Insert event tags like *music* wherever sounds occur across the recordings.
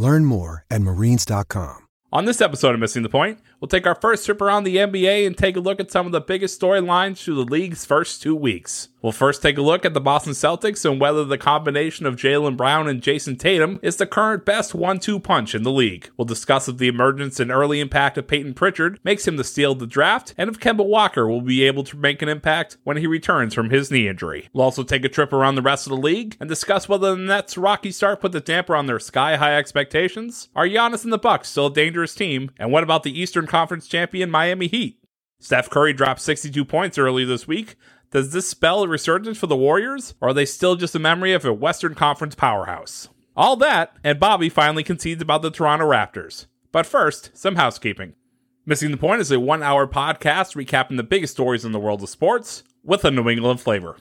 Learn more at marines.com. On this episode of Missing the Point, we'll take our first trip around the NBA and take a look at some of the biggest storylines through the league's first two weeks. We'll first take a look at the Boston Celtics and whether the combination of Jaylen Brown and Jayson Tatum is the current best one two punch in the league. We'll discuss if the emergence and early impact of Payton Pritchard makes him the steal of the draft, and if Kemba Walker will be able to make an impact when he returns from his knee injury. We'll also take a trip around the rest of the league and discuss whether the Nets' rocky start put the damper on their sky high expectations. Are Giannis and the Bucks still a dangerous team? And what about the Eastern Conference champion Miami Heat? Steph Curry dropped 62 points early this week. Does this spell a resurgence for the Warriors, or are they still just a memory of a Western Conference powerhouse? All that, and Bobby finally concedes about the Toronto Raptors. But first, some housekeeping. Missing the Point is a one hour podcast recapping the biggest stories in the world of sports with a New England flavor.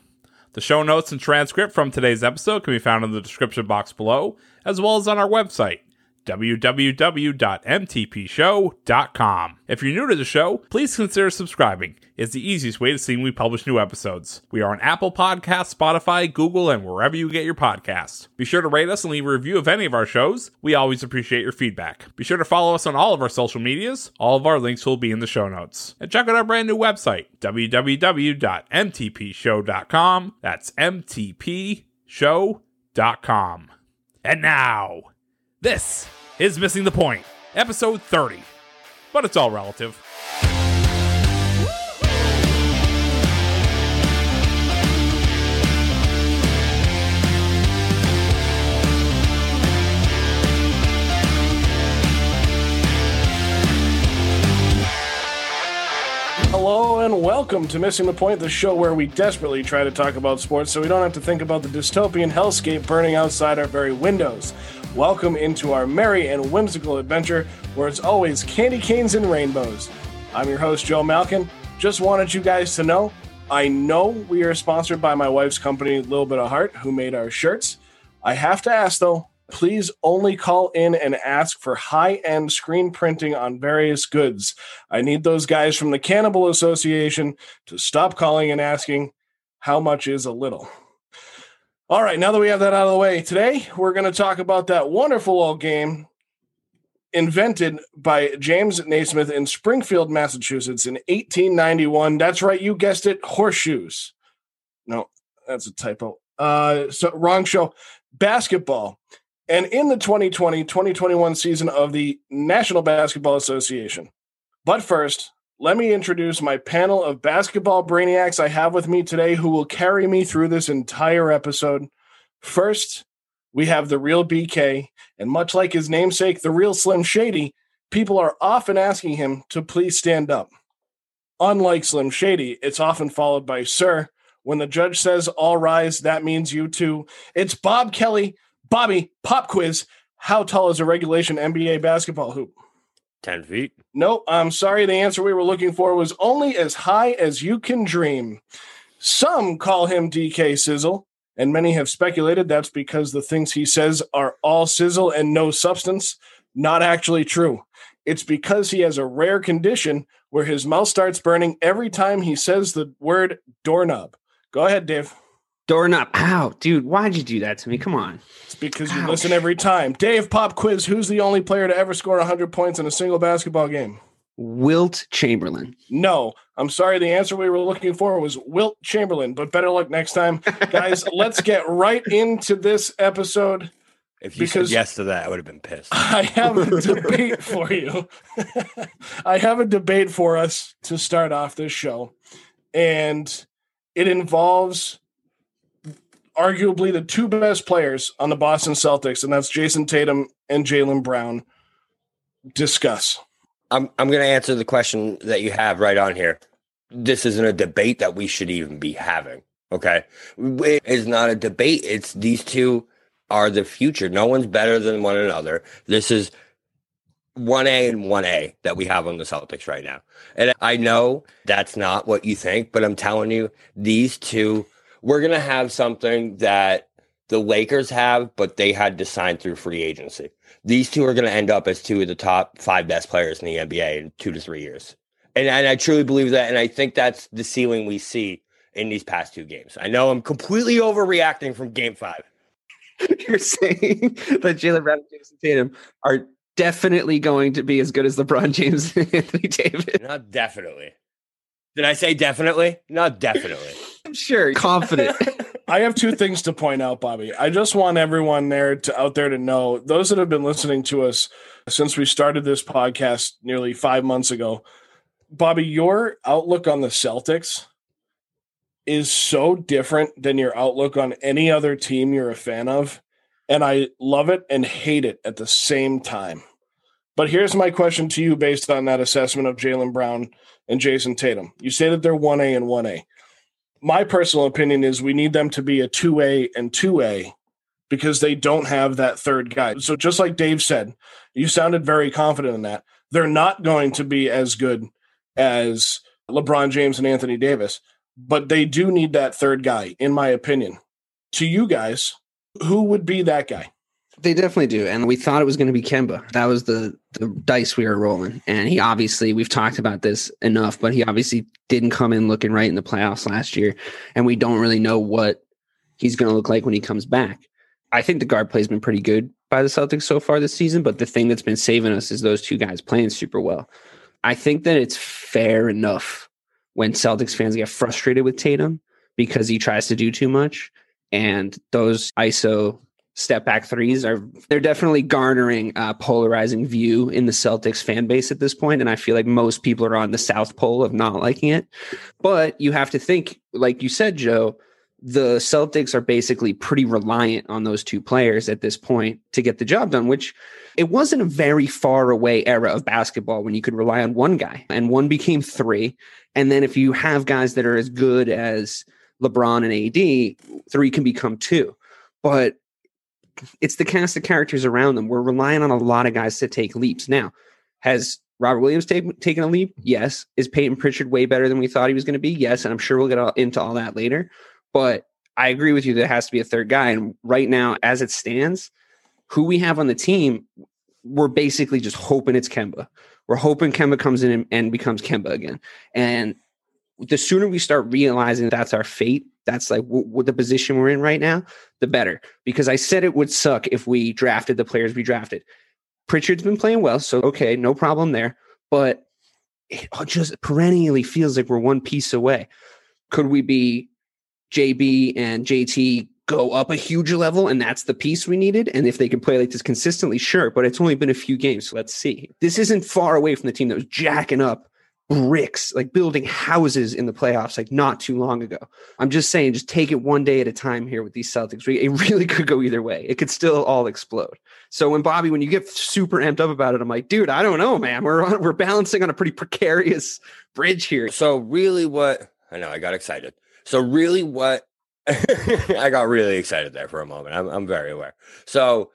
The show notes and transcript from today's episode can be found in the description box below, as well as on our website, www.mtpshow.com. If you're new to the show, please consider subscribing. It's the easiest way to see when we publish new episodes. We are on Apple Podcasts, Spotify, Google, and wherever you get your podcasts. Be sure to rate us and leave a review of any of our shows. We always appreciate your feedback. Be sure to follow us on all of our social medias. All of our links will be in the show notes. And check out our brand new website, www.mtpshow.com. That's mtpshow.com. And now, this is Missing the Point, episode 30. But it's all relative. Hello and welcome to Missing the Point, the show where we desperately try to talk about sports so we don't have to think about the dystopian hellscape burning outside our very windows. Welcome into our merry and whimsical adventure where it's always candy canes and rainbows. I'm your host, Joe Malkin. Just wanted you guys to know I know we are sponsored by my wife's company, Little Bit of Heart, who made our shirts. I have to ask though, please only call in and ask for high end screen printing on various goods. I need those guys from the Cannibal Association to stop calling and asking, how much is a little? All right, now that we have that out of the way, today we're going to talk about that wonderful old game invented by James Naismith in Springfield, Massachusetts in 1891. That's right, you guessed it, horseshoes. No, that's a typo. Uh, so wrong show. Basketball. And in the 2020 2021 season of the National Basketball Association. But first, let me introduce my panel of basketball brainiacs I have with me today who will carry me through this entire episode. First, we have the real BK, and much like his namesake, the real Slim Shady, people are often asking him to please stand up. Unlike Slim Shady, it's often followed by Sir. When the judge says all rise, that means you too. It's Bob Kelly. Bobby, pop quiz. How tall is a regulation NBA basketball hoop? 10 feet. No, I'm sorry. The answer we were looking for was only as high as you can dream. Some call him DK Sizzle, and many have speculated that's because the things he says are all sizzle and no substance. Not actually true. It's because he has a rare condition where his mouth starts burning every time he says the word doorknob. Go ahead, Dave. Doorknob. Ow, dude, why'd you do that to me? Come on. It's because you Ouch. listen every time. Dave, pop quiz. Who's the only player to ever score 100 points in a single basketball game? Wilt Chamberlain. No, I'm sorry. The answer we were looking for was Wilt Chamberlain, but better luck next time. Guys, *laughs* let's get right into this episode. If you Because- said yes to that, I would have been pissed. *laughs* I have a debate for you. *laughs* I have a debate for us to start off this show, and it involves arguably the two best players on the Boston Celtics, and that's Jayson Tatum and Jaylen Brown. Discuss. I'm I'm going to answer the question that you have right on here. This isn't a debate that we should even be having. Okay, it is not a debate. It's these two are the future. No one's better than one another. This is one A and one A that we have on the Celtics right now. And I know that's not what you think, but I'm telling you, these two, we're gonna have something that the Lakers have, but they had to sign through free agency these two are going to end up as two of the top five best players in the NBA in two to three years. And, and I truly believe that. And I think that's the ceiling we see in these past two games. I know I'm completely overreacting from game five. *laughs* You're saying *laughs* that Jaylen Brown and Jayson Tatum are definitely going to be as good as LeBron James and *laughs* Anthony Davis. Not definitely. Did I say definitely? Not definitely. I'm sure, *laughs* confident. I have two things to point out, Bobby. I just want everyone there to out there to know those that have been listening to us since we started this podcast nearly five months ago. Bobby, your outlook on the Celtics is so different than your outlook on any other team you're a fan of. And I love it and hate it at the same time. But here's my question to you based on that assessment of Jaylen Brown and Jayson Tatum. You say that they're 1A and 1A my personal opinion is we need them to be a 2A and 2A because they don't have that third guy. So just like Dave said, you sounded very confident in that. They're not going to be as good as LeBron James and Anthony Davis, but they do need that third guy in my opinion. To you guys, who would be that guy? They definitely do. And we thought it was going to be Kemba. That was the, the dice we were rolling. And he obviously, we've talked about this enough, but he obviously didn't come in looking right in the playoffs last year. And we don't really know what he's going to look like when he comes back. I think the guard play has been pretty good by the Celtics so far this season, but the thing that's been saving us is those two guys playing super well. I think that it's fair enough when Celtics fans get frustrated with Tatum because he tries to do too much. And those ISO step back threes are they're definitely garnering a polarizing view in the Celtics fan base at this point and I feel like most people are on the south pole of not liking it. But you have to think like you said Joe the Celtics are basically pretty reliant on those two players at this point to get the job done which it wasn't a very far away era of basketball when you could rely on one guy and one became three. And then if you have guys that are as good as LeBron and AD three can become two. But it's the cast of characters around them. We're relying on a lot of guys to take leaps. Now, has Robert Williams take, taken a leap? Yes. Is Payton Pritchard way better than we thought he was going to be? Yes. And I'm sure we'll get all, into all that later. But I agree with you. There has to be a third guy. And right now, as it stands, who we have on the team, we're basically just hoping it's Kemba. We're hoping Kemba comes in and, and becomes Kemba again. And the sooner we start realizing that's our fate, that's like w- w- the position we're in right now, the better. Because I said it would suck if we drafted the players we drafted. Pritchard's been playing well, so okay, no problem there. But it just perennially feels like we're one piece away. Could we be JB and JT go up a huge level and that's the piece we needed? And if they can play like this consistently, sure. But it's only been a few games, so let's see. This isn't far away from the team that was jacking up bricks, like building houses in the playoffs, like not too long ago. I'm just saying, just take it one day at a time here with these Celtics. It really *laughs* could go either way. It could still all explode. So when Bobby, when you get super amped up about it, I'm like, dude, I don't know, man. We're on, we're balancing on a pretty precarious bridge here. So really, what I know, I got excited. So really, what *laughs* I got really excited there for a moment. I'm, I'm very aware. So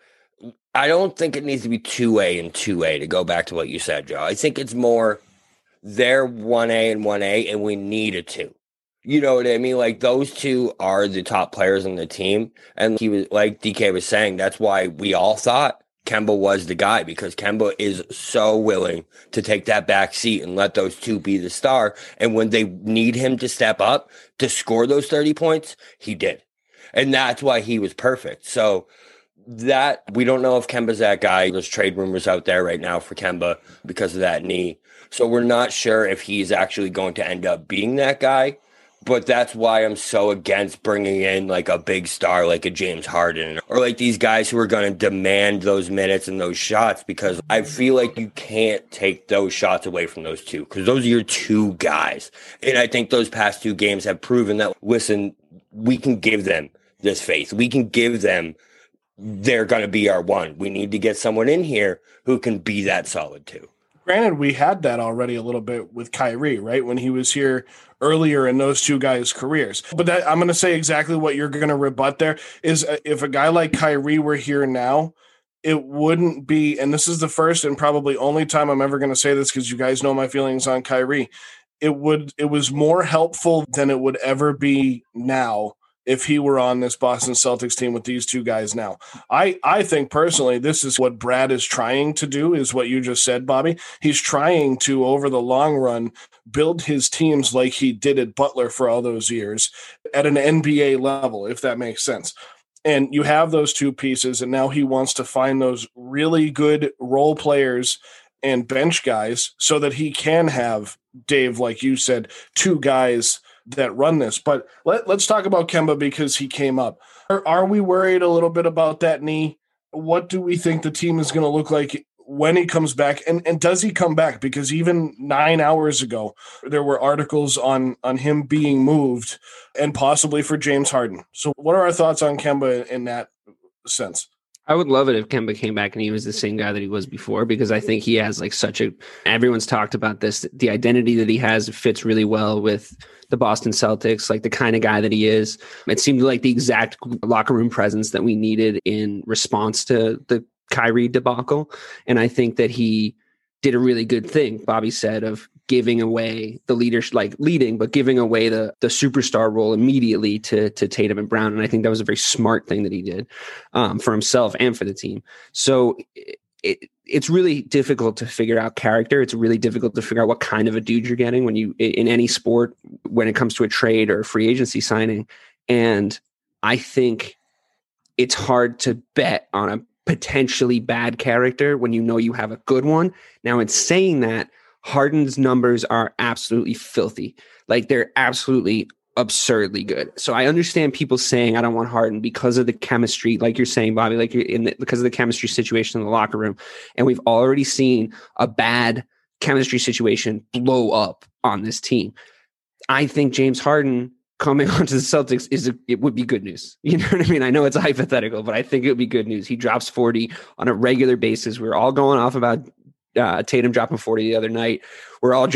I don't think it needs to be two A and two A to go back to what you said, Joe. I think it's more they're one A and one A, and we need a two. You know what I mean? Like those two are the top players on the team, and he was like DK was saying. That's why we all thought Kemba was the guy because Kemba is so willing to take that back seat and let those two be the star. And when they need him to step up to score those 30 points, he did. And that's why he was perfect. So that we don't know if Kemba's that guy. There's trade rumors out there right now for Kemba because of that knee. So we're not sure if he's actually going to end up being that guy. But that's why I'm so against bringing in like a big star like a James Harden or like these guys who are going to demand those minutes and those shots because I feel like you can't take those shots away from those two because those are your two guys. And I think those past two games have proven that, listen, we can give them this faith. We can give them, they're going to be our one. We need to get someone in here who can be that solid too. Granted, we had that already a little bit with Kyrie, right? When he was here earlier in those two guys' careers. But that, I'm going to say exactly what you're going to rebut there is uh, if a guy like Kyrie were here now, it wouldn't be, and this is the first and probably only time I'm ever going to say this because you guys know my feelings on Kyrie. It would, it was more helpful than it would ever be now if he were on this Boston Celtics team with these two guys now. I I think personally this is what Brad is trying to do is what you just said Bobby. He's trying to over the long run build his teams like he did at Butler for all those years at an NBA level if that makes sense. And you have those two pieces and now he wants to find those really good role players and bench guys so that he can have Dave like you said two guys that run this. But let, let's talk about Kemba because he came up. Are, are we worried a little bit about that knee? What do we think the team is going to look like when he comes back and, and does he come back because even nine hours ago there were articles on on him being moved and possibly for james harden so what are our thoughts on kemba in that sense I would love it if Kemba came back and he was the same guy that he was before because I think he has like such a everyone's talked about this the identity that he has fits really well with the Boston Celtics like the kind of guy that he is it seemed like the exact locker room presence that we needed in response to the Kyrie debacle and I think that he did a really good thing Bobby said of giving away the leadership, like leading, but giving away the the superstar role immediately to to Tatum and Brown. And I think that was a very smart thing that he did um, for himself and for the team. So it, it's really difficult to figure out character. It's really difficult to figure out what kind of a dude you're getting when you in any sport when it comes to a trade or a free agency signing. And I think it's hard to bet on a potentially bad character when you know you have a good one. Now, in saying that, Harden's numbers are absolutely filthy. Like they're absolutely absurdly good. So I understand people saying I don't want Harden because of the chemistry, like you're saying, Bobby, like you're in the, because of the chemistry situation in the locker room, and we've already seen a bad chemistry situation blow up on this team. I think James Harden coming *laughs* onto the Celtics is a, it would be good news. *laughs* You know what I mean? I know it's *laughs* hypothetical, but I think it would be good news. He drops 40 on a regular basis. We're all going off about uh, Tatum dropping 40 the other night. We're all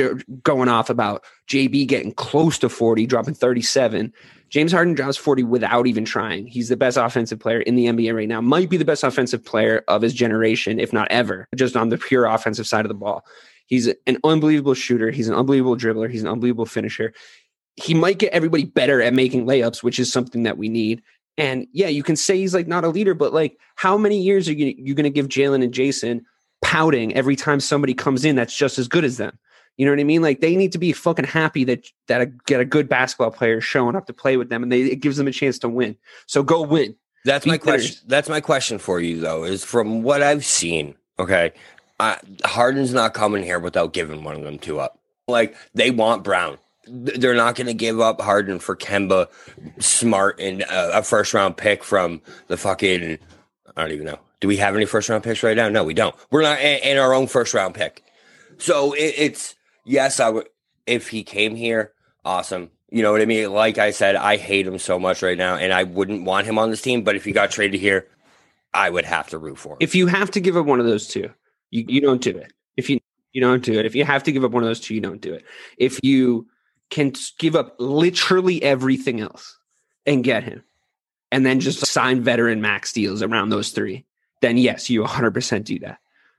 going off about JB getting close to 40, dropping 37. James Harden drops 40 without even trying. He's the best offensive player in the NBA right now. Might be the best offensive player of his generation, if not ever, just on the pure offensive side of the ball. He's an unbelievable shooter. He's an unbelievable dribbler. He's an unbelievable finisher. He might get everybody better at making layups, which is something that we need. And yeah, you can say he's like not a leader, but like how many years are you, you going to give Jaylen and Jayson pouting every time somebody comes in that's just as good as them. You know what I mean? Like they need to be fucking happy that that a, get a good basketball player showing up to play with them, and they, it gives them a chance to win. So go win. That's my question. That's my question for you though. Is from what I've seen, okay, Harden's not coming here without giving one of them two up. Like they want Brown. They're not going to give up Harden for Kemba, Smart, and uh, a first round pick from the fucking. I don't even know do we have any first round picks right now? No, we don't. We're not in our own first round pick. So it, it's yes, I would if he came here, awesome. You know what I mean? Like I said, I hate him so much right now, and I wouldn't want him on this team. But if he got traded here, I would have to root for him. If you have to give up one of those two, you, you don't do it. If you you don't do it. If you have to give up one of those two, you don't do it. If you can give up literally everything else and get him, and then just sign veteran max deals around those three, then yes, you 100% do that.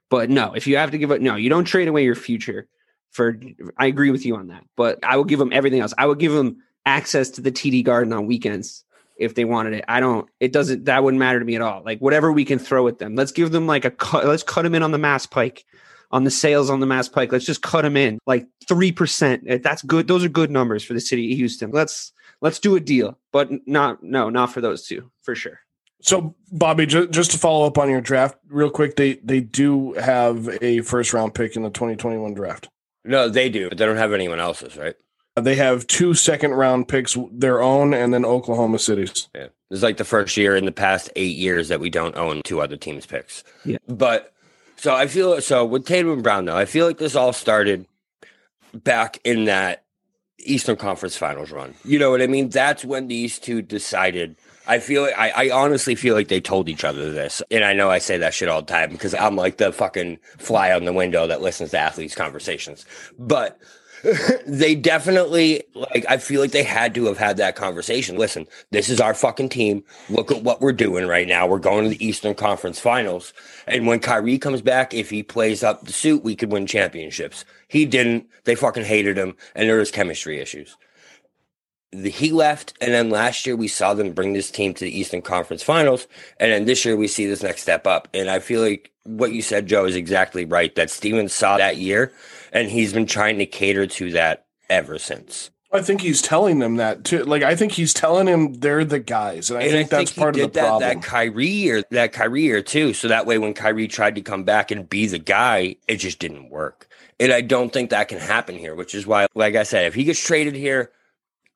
But no, if you have to give it, no, you don't trade away your future for, I agree with you on that. But I will give them everything else. I would give them access to the TD Garden on weekends if they wanted it. I don't, it doesn't, that wouldn't matter to me at all. Like whatever we can throw at them, let's give them like a cut, let's cut them in on the mass pike, on the sales on the mass pike. Let's just cut them in like 3%. That's good. Those are good numbers for the city of Houston. Let's, let's do a deal, but not, no, not for those two for sure. So, Bobby, just, just to follow up on your draft real quick, they they do have a first round pick in the 2021 draft. No, they do, but they don't have anyone else's, right? Uh, they have two second round picks, their own, and then Oklahoma City's. Yeah. It's like the first year in the past eight years that we don't own two other teams' picks. Yeah. But so I feel so with Tatum and Brown though, I feel like this all started back in that Eastern Conference Finals run. You know what I mean? That's when these two decided. I feel I, I honestly feel like they told each other this. And I know I say that shit all the time because I'm like the fucking fly on the window that listens to athletes' conversations. But *laughs* they definitely like I feel like they had to have had that conversation. Listen, this is our fucking team. Look at what we're doing right now. We're going to the Eastern Conference Finals. And when Kyrie comes back, if he plays up the suit, we could win championships. He didn't. They fucking hated him and there was chemistry issues. The, he left, and then last year we saw them bring this team to the Eastern Conference Finals, and then this year we see this next step up. And I feel like what you said, Joe, is exactly right. That Stevens saw that year, and he's been trying to cater to that ever since. I think he's telling them that too. Like I think he's telling him they're the guys, and I and think I that's think part of the that, problem. That Kyrie year, that Kyrie year too. So that way, when Kyrie tried to come back and be the guy, it just didn't work. And I don't think that can happen here, which is why, like I said, if he gets traded here,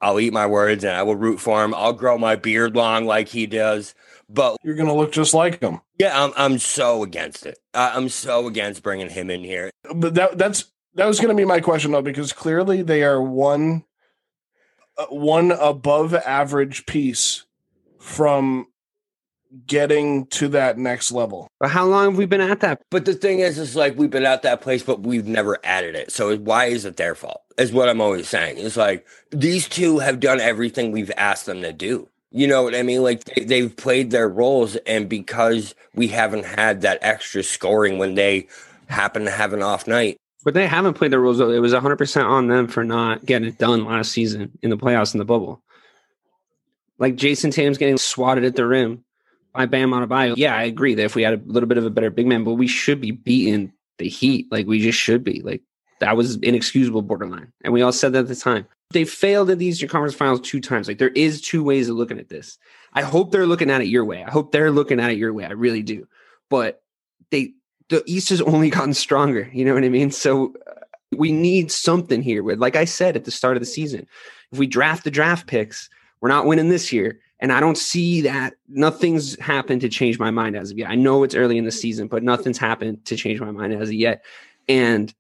I'll eat my words and I will root for him. I'll grow my beard long like he does. But You're gonna look just like him. yeah, I'm I'm so against it. I- I'm so against bringing him in here. But that that's that was gonna be my question though, because clearly they are one uh, one above average piece from getting to that next level. But how long have we been at that? But the thing is, is like we've been at that place, but we've never added it. So why is it their fault? Is what I'm always saying. It's like these two have done everything we've asked them to do. You know what I mean? Like they, they've played their roles, and because we haven't had that extra scoring when they happen to have an off night, But they haven't played their roles. It was 100% on them for not getting it done last season in the playoffs in the bubble. Like Jayson Tatum's getting swatted at the rim by Bam Adebayo. Yeah, I agree that if we had a little bit of a better big man, but we should be beating the Heat. Like we just should be. Like that was inexcusable borderline. And we all said that at the time. They failed at these conference finals two times. Like there is two ways of looking at this. I hope they're looking at it your way. I hope they're looking at it your way. I really do. But they the East has only *laughs* gotten stronger. You know what I mean? So uh, we need something here. With like I said at the start of the season, if we draft the draft picks, we're not winning this year. And I don't see that nothing's happened to change my mind as of yet. I know it's early in the season, but nothing's happened to change my mind as of yet. And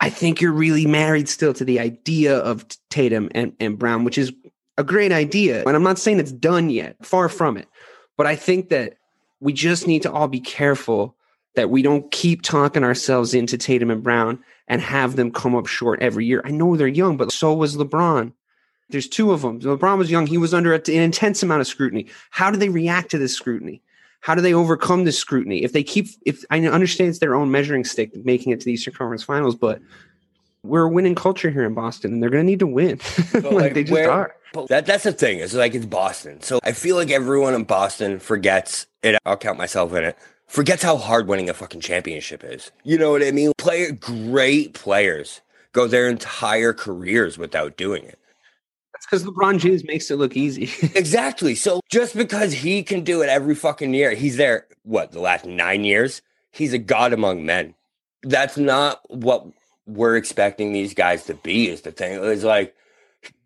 I think you're really married still to the idea of Tatum and, and Brown, which is a great idea. And I'm not saying it's done yet, far from it. But I think that we just need to all be careful that we don't keep talking ourselves into Tatum and Brown and have them come up short every year. I know they're young, but so was LeBron. There's two of them. LeBron was young. He was under an intense amount of scrutiny. How do they react to this scrutiny? How do they overcome this scrutiny? If they keep, if I understand it's their own measuring stick making it to the Eastern Conference Finals, but we're a winning culture here in Boston, and they're going to need to win. *laughs* like, they just where- are. That that's the thing. It's like it's Boston. So I feel like everyone in Boston forgets it. I'll count myself in it. Forgets how hard winning a fucking championship is. You know what I mean? Player great players go their entire careers without doing it. That's because LeBron James makes it look easy. *laughs* Exactly. So just because he can do it every fucking year, he's there, what, the last nine years? He's a god among men. That's not what we're expecting these guys to be, is the thing. It's like,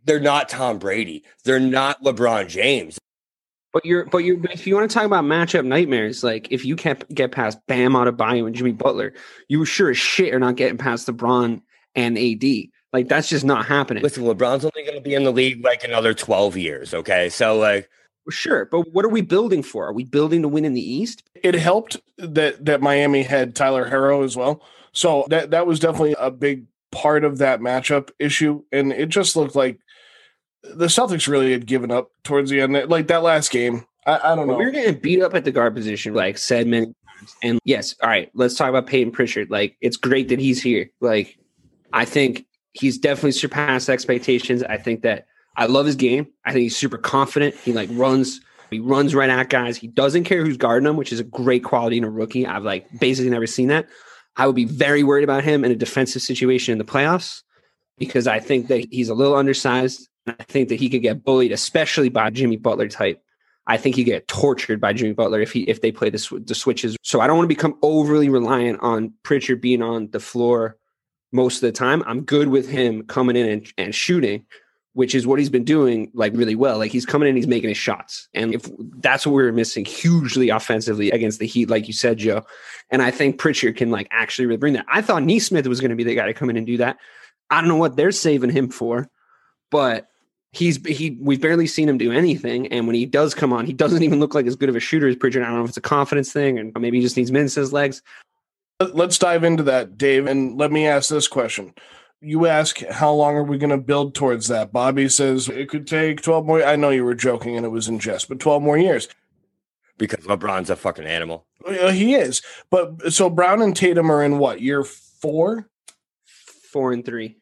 they're not Tom Brady. They're not LeBron James. But you're, but you're, if you want to talk about matchup nightmares, like if you can't get past Bam Adebayo and Jimmy Butler, you sure as shit are not getting past LeBron and AD. Like that's just not happening. Listen, LeBron's only going to be in the league like another 12 years. Okay. So, like, Sure, but what are we building for? Are we building to win in the East? It helped that that Miami had Tyler Herro as well. So that that was definitely a big part of that matchup issue. And it just looked like the Celtics really had given up towards the end. Like that last game. I, I don't know. We are getting beat up at the guard position, like said many times. And yes, all right, let's talk about Payton Pritchard. Like it's great that he's here. Like I think he's definitely surpassed expectations. I think that I love his game. I think he's super confident. He like runs, he runs right at guys. He doesn't care who's guarding him, which is a great quality in a rookie. I've like basically never seen that. I would be very worried about him in a defensive situation in the playoffs because I think that he's a little undersized. I think that he could get bullied, especially by Jimmy Butler type. I think he get tortured by Jimmy Butler if he if they play the sw- the switches. So I don't want to become overly reliant on Pritchard being on the floor most of the time. I'm good with him coming in and, and shooting, which is what he's been doing like really well. Like he's coming in, he's making his shots. And if that's what we are missing hugely offensively against the Heat, like you said, Joe. And I think Pritchard can like actually really bring that. I thought Nesmith was going to be the guy to come in and do that. I don't know what they're saving him for, but he's he we've barely seen him do anything. And when he does come on, he doesn't even look like as good of a shooter as Pritchard. I don't know if it's a confidence thing and maybe he just needs minutes his legs. Let's dive into that, Dave, and let me ask this question. You ask how long are we going to build towards that? Bobby says it could take 12 more. I know you were joking and it was in jest, but 12 more years. Because LeBron's a fucking animal. Uh, he is. But so Brown and Tatum are in what, year four? Four and three.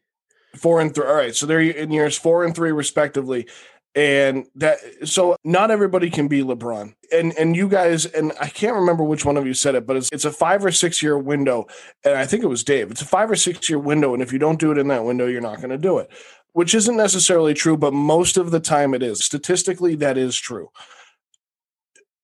Four and three. All right. So they're in years four and three, respectively. And that so not everybody can be LeBron. And and you guys, and I can't remember which one of you said it, but it's it's a five or six year window. And I think it was Dave. It's a five or six year window. And if you don't do it in that window, you're not going to do it. Which isn't necessarily true, but most of the time it is. Statistically, that is true.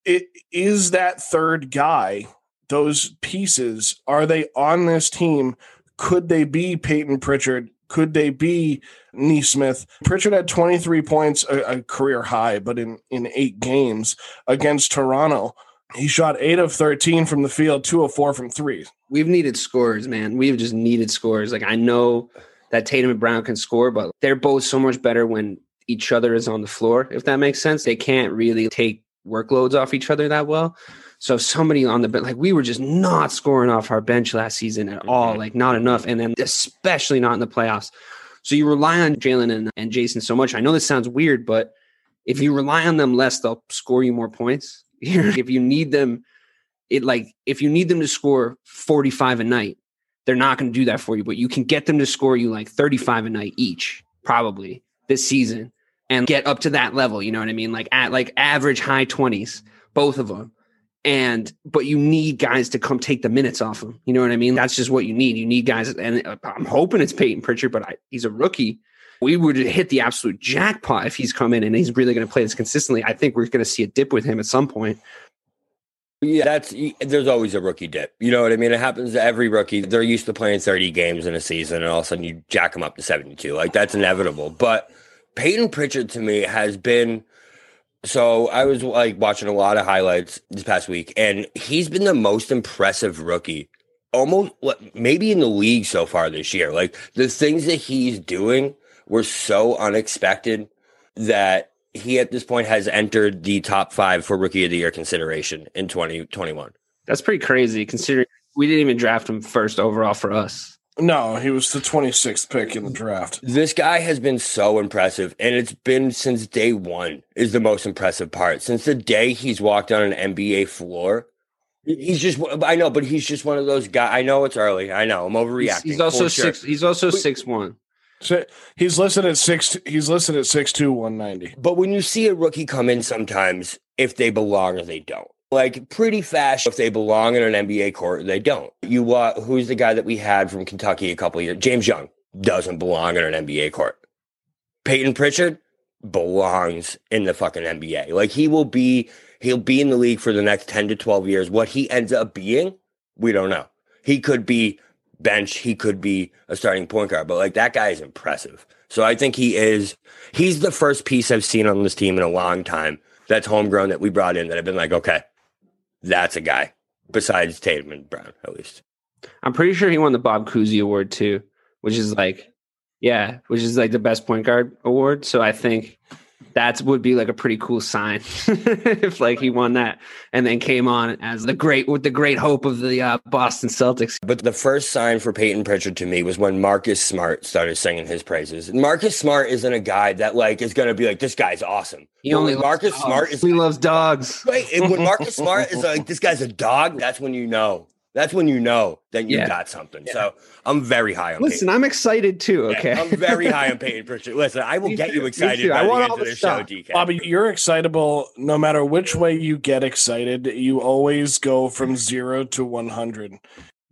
It is that third guy, those pieces, are they on this team? Could they be Payton Pritchard? Could they be Nesmith? Pritchard had 23 points, a, a, career high, but in, in eight games against Toronto. He shot eight of 13 from the field, two of four from three. We've needed scores, man. We've just needed scores. Like, I know that Tatum and Brown can score, but they're both so much better when each other is on the floor, if that makes sense. They can't really take workloads off each other that well. So somebody on the bench, like we were just not scoring off our bench last season at mm-hmm. all, like not enough. And then especially not in the playoffs. So you rely on Jaylen and, and Jayson so much. I know this sounds weird, but if you rely on them less, they'll score you more points. *laughs* if you need them, it like if you need them to score 45 a night, they're not going to do that for you, but you can get them to score you like 35 a night each, probably this season, and get up to that level. You know what I mean? Like at like average high 20s, both of them and but you need guys to come take the minutes off him. You know what I mean? That's just what you need. You need guys, and uh, I'm hoping it's Payton Pritchard, but I, he's a rookie. We would hit the absolute jackpot if he's come in and he's really going to play this consistently. I think we're going to see a dip with him at some point. Yeah, that's there's always a rookie dip. You know what I mean? It happens to every rookie. They're used to playing 30 games in a season, and all of a sudden you jack them up to 72. Like that's inevitable. But Payton Pritchard to me has been so I was like watching a lot of highlights this past week, and he's been the most impressive rookie, almost maybe in the league so far this year. Like the things that he's doing were so unexpected that he at this point has entered the top five for rookie of the year consideration in 2021. That's pretty crazy considering we didn't even draft him first overall for us. No, he was the 26th pick in the draft. This guy has been so impressive, and it's been since day one, is the most impressive part. Since the day he's walked on an NBA floor, he's just, I know, but he's just one of those guys. I know it's early. I know I'm overreacting. He's, he's also six, he's also but, six one. So he's listed at six. He's listed at six two one ninety. But when you see a rookie come in, sometimes if they belong or they don't like pretty fast if they belong in an NBA court, they don't. You uh, who's the guy that we had from Kentucky a couple years? James Young doesn't belong in an NBA court. Payton Pritchard belongs in the fucking NBA. Like he will be he'll be in the league for the next 10 to 12 years. What he ends up being, we don't know. He could be bench, he could be a starting point guard, but like that guy is impressive. So I think he is he's the first piece I've seen on this team in a long time that's homegrown that we brought in that I've been like, okay, that's a guy besides Tatum and Brown, at least. I'm pretty sure he won the Bob Cousy Award too, which is like, yeah, which is like the best point guard award. So I think that would be like a pretty cool sign *laughs* if like he won that and then came on as the great with the great hope of the uh, Boston Celtics. But the first sign for Payton Pritchard to me was when Marcus Smart started singing his praises. Marcus Smart isn't a guy that like is going to be like this guy's awesome. He only Marcus Smart is he loves dogs. Right, and when Marcus Smart is like this guy's a dog, that's when you know that's when you know that you yeah. got something. Yeah. So I'm very high on. Listen, Payton. I'm excited too. Okay, yeah, I'm very *laughs* high on Payton Pritchard. Listen, I will get you excited. I want all the, the show, DK. Bobby. You're excitable no matter which way you get excited. You always go from zero to 100.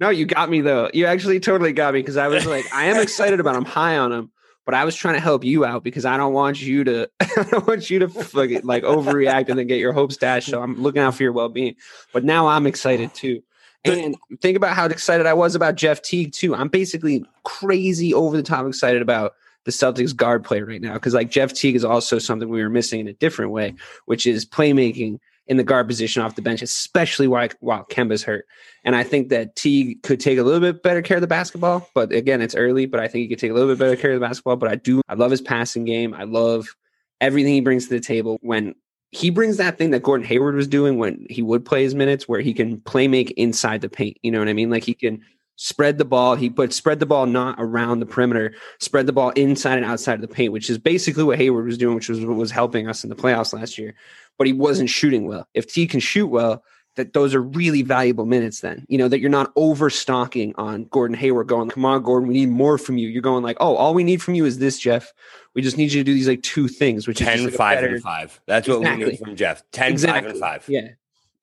No, you got me though. You actually totally got me because I was like, I am excited about him, high on him, but I was trying to help you out because I don't want you to, *laughs* I don't want you to like, like overreact and then get your hopes dashed. So I'm looking out for your well being. But now I'm excited too. And think about how excited I was about Jeff Teague too. I'm basically crazy over the top excited about the Celtics guard play right now because like Jeff Teague is also something we were missing in a different way, which is playmaking in the guard position off the bench, especially while while Kemba's hurt. And I think that Teague could take a little bit better care of the basketball. But again, it's early, but I think he could take a little bit better care of the basketball. But I do I love his passing game. I love everything he brings to the table when he brings that thing that Gordon Hayward was doing when he would play his minutes, where he can play make inside the paint. You know what I mean? Like he can spread the ball. He put spread the ball not around the perimeter, spread the ball inside and outside of the paint, which is basically what Hayward was doing, which was what was helping us in the playoffs last year. But he wasn't shooting well. If T can shoot well, that those are really valuable minutes then you know that you're not overstocking on gordon hayward going come on gordon we need more from you. You're going like oh all we need from you is this jeff. We just need you to do these like two things which 10 is like 5 better, and 5 that's what we need from jeff. 10 exactly 5 and 5 yeah.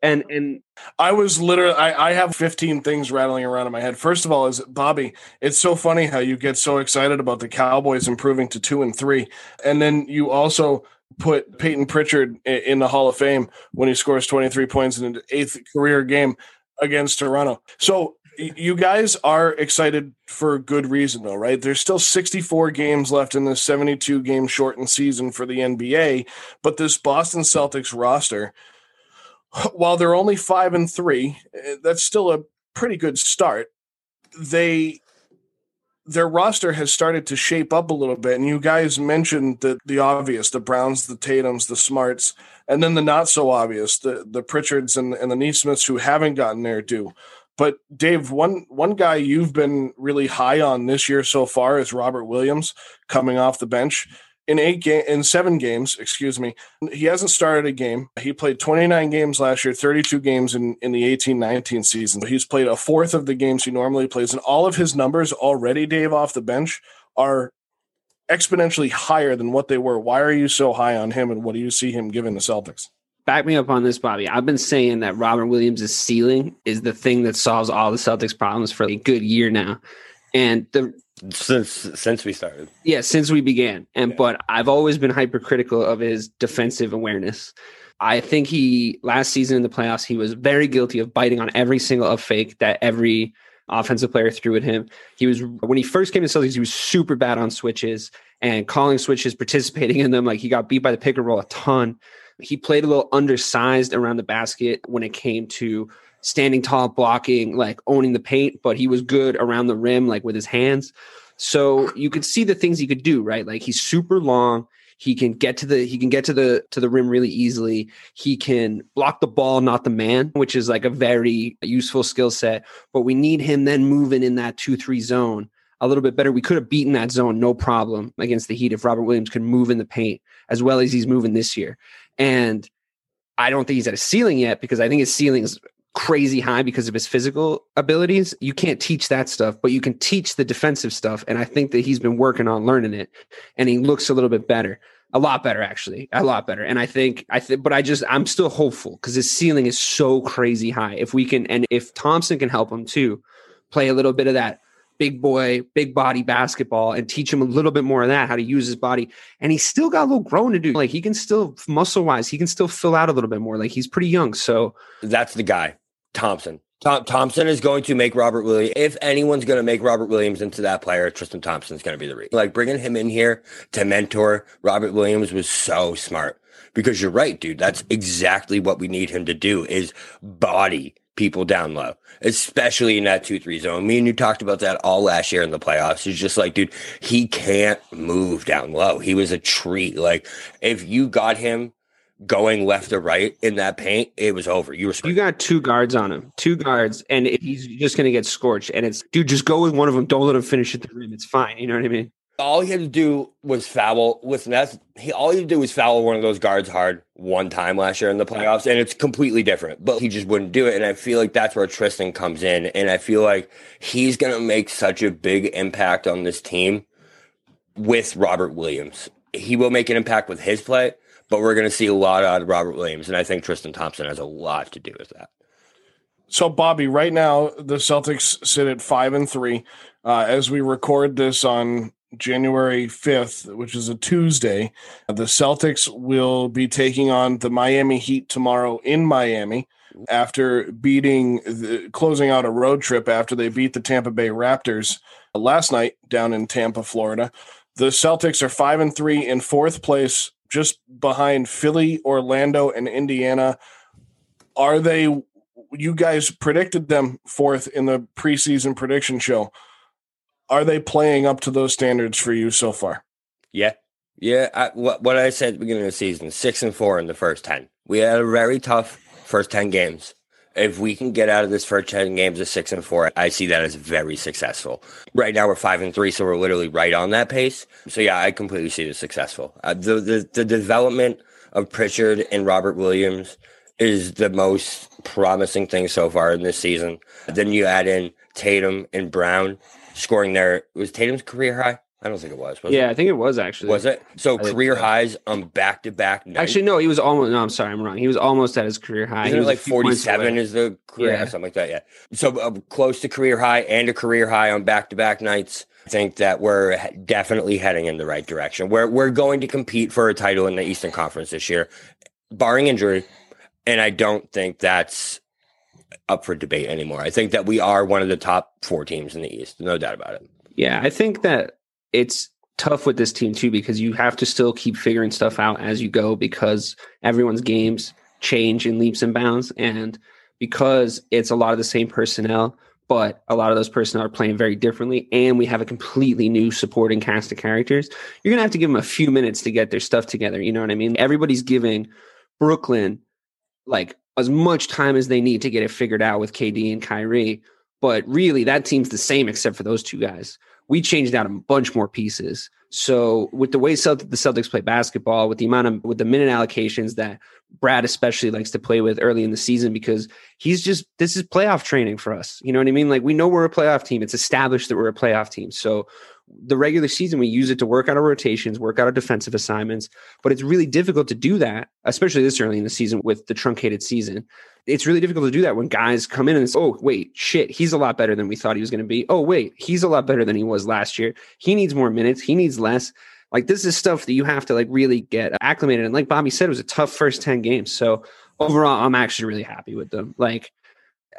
And and I was literally I, I have 15 things rattling around in my head. First of all, is Bobby, it's so funny how you get so excited about the Cowboys improving to two and three. And then you also put Payton Pritchard in the Hall of Fame when he scores 23 points in an eighth career game against Toronto. So you guys are excited for good reason though, right? There's still 64 games left in this 72 game shortened season for the NBA, but this Boston Celtics roster while they're only five and three, eh, that's still a pretty good start. They their roster has started to shape up a little bit, and you guys mentioned the the obvious: the Browns, the Tatum's, the Smarts, and then the not so obvious: the the Pritchards and, and the Nesmiths who haven't gotten their due. But Dave, one one guy you've been really high on this year so far is Robert Williams coming off the bench in eight game in seven games. Excuse me, he hasn't started a game. He played 29 games last year, 32 games in, in the 18 19 season. He's played a fourth of the games he normally plays, and all of his numbers already, Dave, off the bench are exponentially higher than what they were. Why are you so high on him, and what do you see him giving the Celtics? back me up on this, Bobby. I've been saying that Robert Williams' ceiling is the thing that solves all the Celtics problems for a good year now. And the since since we started yeah, since we began. And but I've always been hypercritical of his defensive awareness. I think he last season in the playoffs, he was very guilty of biting on every single up fake that every offensive player threw at him. He was when he first came to Celtics, he was super bad on switches and calling switches, *laughs* participating in them. Like he got beat by the pick and roll a ton. He played a little undersized around the basket when it came to standing tall, blocking, like owning the paint, but he was good around the rim, like with his hands. So you could see the things he could do, right? Like he's super long. He can get to the he can get to the to the rim really easily. He can block the ball, not the man, which is like a very useful skill set. But we need him then moving in that two three zone a little bit better. We could have beaten that zone no problem against the Heat if Robert Williams could move in the paint as well as he's moving this year. And I don't think he's at a ceiling yet because I think his ceiling is crazy high because of his physical abilities. You can't teach that stuff, but you can teach the defensive stuff. And I think that he's been working on learning it and he looks a little bit better. A lot better, actually. A lot better. And I think, I think, but I just, I'm still hopeful because his ceiling is so crazy high. If we can, and if Thompson can help him too, play a little bit of that big boy, big body basketball and teach him a little bit more of that, how to use his body. And he's still got a little growing to do. Like he can still, muscle wise, he can still fill out a little bit more. Like he's pretty young. So that's the guy thompson Tom, thompson is going to make robert williams if anyone's going to make robert williams into that player tristan thompson is going to be the reason like bringing him in here to mentor robert williams was so smart because you're right dude that's exactly what we need him to do is body people down low, especially in that two three zone. Me and you talked about that all last year in the playoffs. He's just like, dude, he can't move down low. He was a treat. Like if you got him going left or right in that paint, it was over. You were you got two guards on him, two guards, and he's just going to get scorched. And it's dude, just go with one of them. Don't let him finish at the rim. It's fine. You know what I mean? all he had to do was foul. Listen, that's he. All he had to do was foul one of those guards hard one time last year in the playoffs, and it's completely different. But he just wouldn't do it, and I feel like that's where Tristan comes in, and I feel like he's gonna make such a big impact on this team with Robert Williams. He will make an impact with his play, but we're gonna see a lot out of Robert Williams, and I think Tristan Thompson has a lot to do with that. So, Bobby, right now the Celtics sit at five and three. Uh, as we record this on January 5th, which is a Tuesday. The Celtics will be taking on the Miami Heat tomorrow in Miami. after beating the, closing out a road trip after they beat the Tampa Bay Raptors last night down in Tampa, Florida. The Celtics are 5 and 3 in fourth place just behind Philly, Orlando and Indiana. Are they you guys predicted them fourth in the preseason prediction show. Are they playing up to those standards for you so far? Yeah. Yeah. I, what, what I said at the beginning of the season six and four in the first 10. We had a very tough first 10 games. If we can get out of this first 10 games of six and four, I see that as very successful. Right now we're five and three, so we're literally right on that pace. So yeah, I completely see it successful. Uh, the, the, the development of Pritchard and Robert Williams is the most promising thing so far in this season. Then you add in Tatum and Brown scoring their was Tatum's career high. I don't think it was. was yeah, it? I think it was actually. Was it? So I career highs on back to back. Actually, no, he was almost. No, I'm sorry, I'm wrong. He was almost at his career high. Isn't he was like 47 is the career Yeah. high, something like that? Yeah. So uh, close to career high and a career high on back to back nights. I think that we're definitely heading in the right direction. We're we're going to compete for a title in the Eastern Conference this year, barring injury. And I don't think that's up for debate anymore. I think that we are one of the top four teams in the East, no doubt about it. Yeah, I think that it's tough with this team too because you have to still keep figuring stuff out as you go because everyone's games change in leaps and bounds and because it's a lot of the same personnel but a lot of those personnel are playing very differently and we have a completely new supporting cast of characters you're going to have to give them a few minutes to get their stuff together you know what i mean? Everybody's giving brooklyn like as much time as they need to get it figured out with KD and Kyrie but really that team's the same except for those two guys we changed out a bunch more pieces. So with the way the Celtics play basketball, with the amount of with the minute allocations that Brad especially likes to play with early in the season, because he's just this is playoff training for us. You know what I mean? Like we know we're a playoff team. It's established that we're a playoff team. So the regular season we use it to work out our rotations, work out our defensive assignments. But it's really difficult to do that, especially this early in the season with the truncated season it's really difficult to do that when guys come in and it's, oh, wait, shit, he's a lot better than we thought he was going to be. Oh, wait, he's a lot better than he was last year. He needs more minutes. He needs less. Like, this is stuff that you have to like really get acclimated. And like Bobby said, it was a tough first 10 games. So overall, I'm actually really happy with them. Like,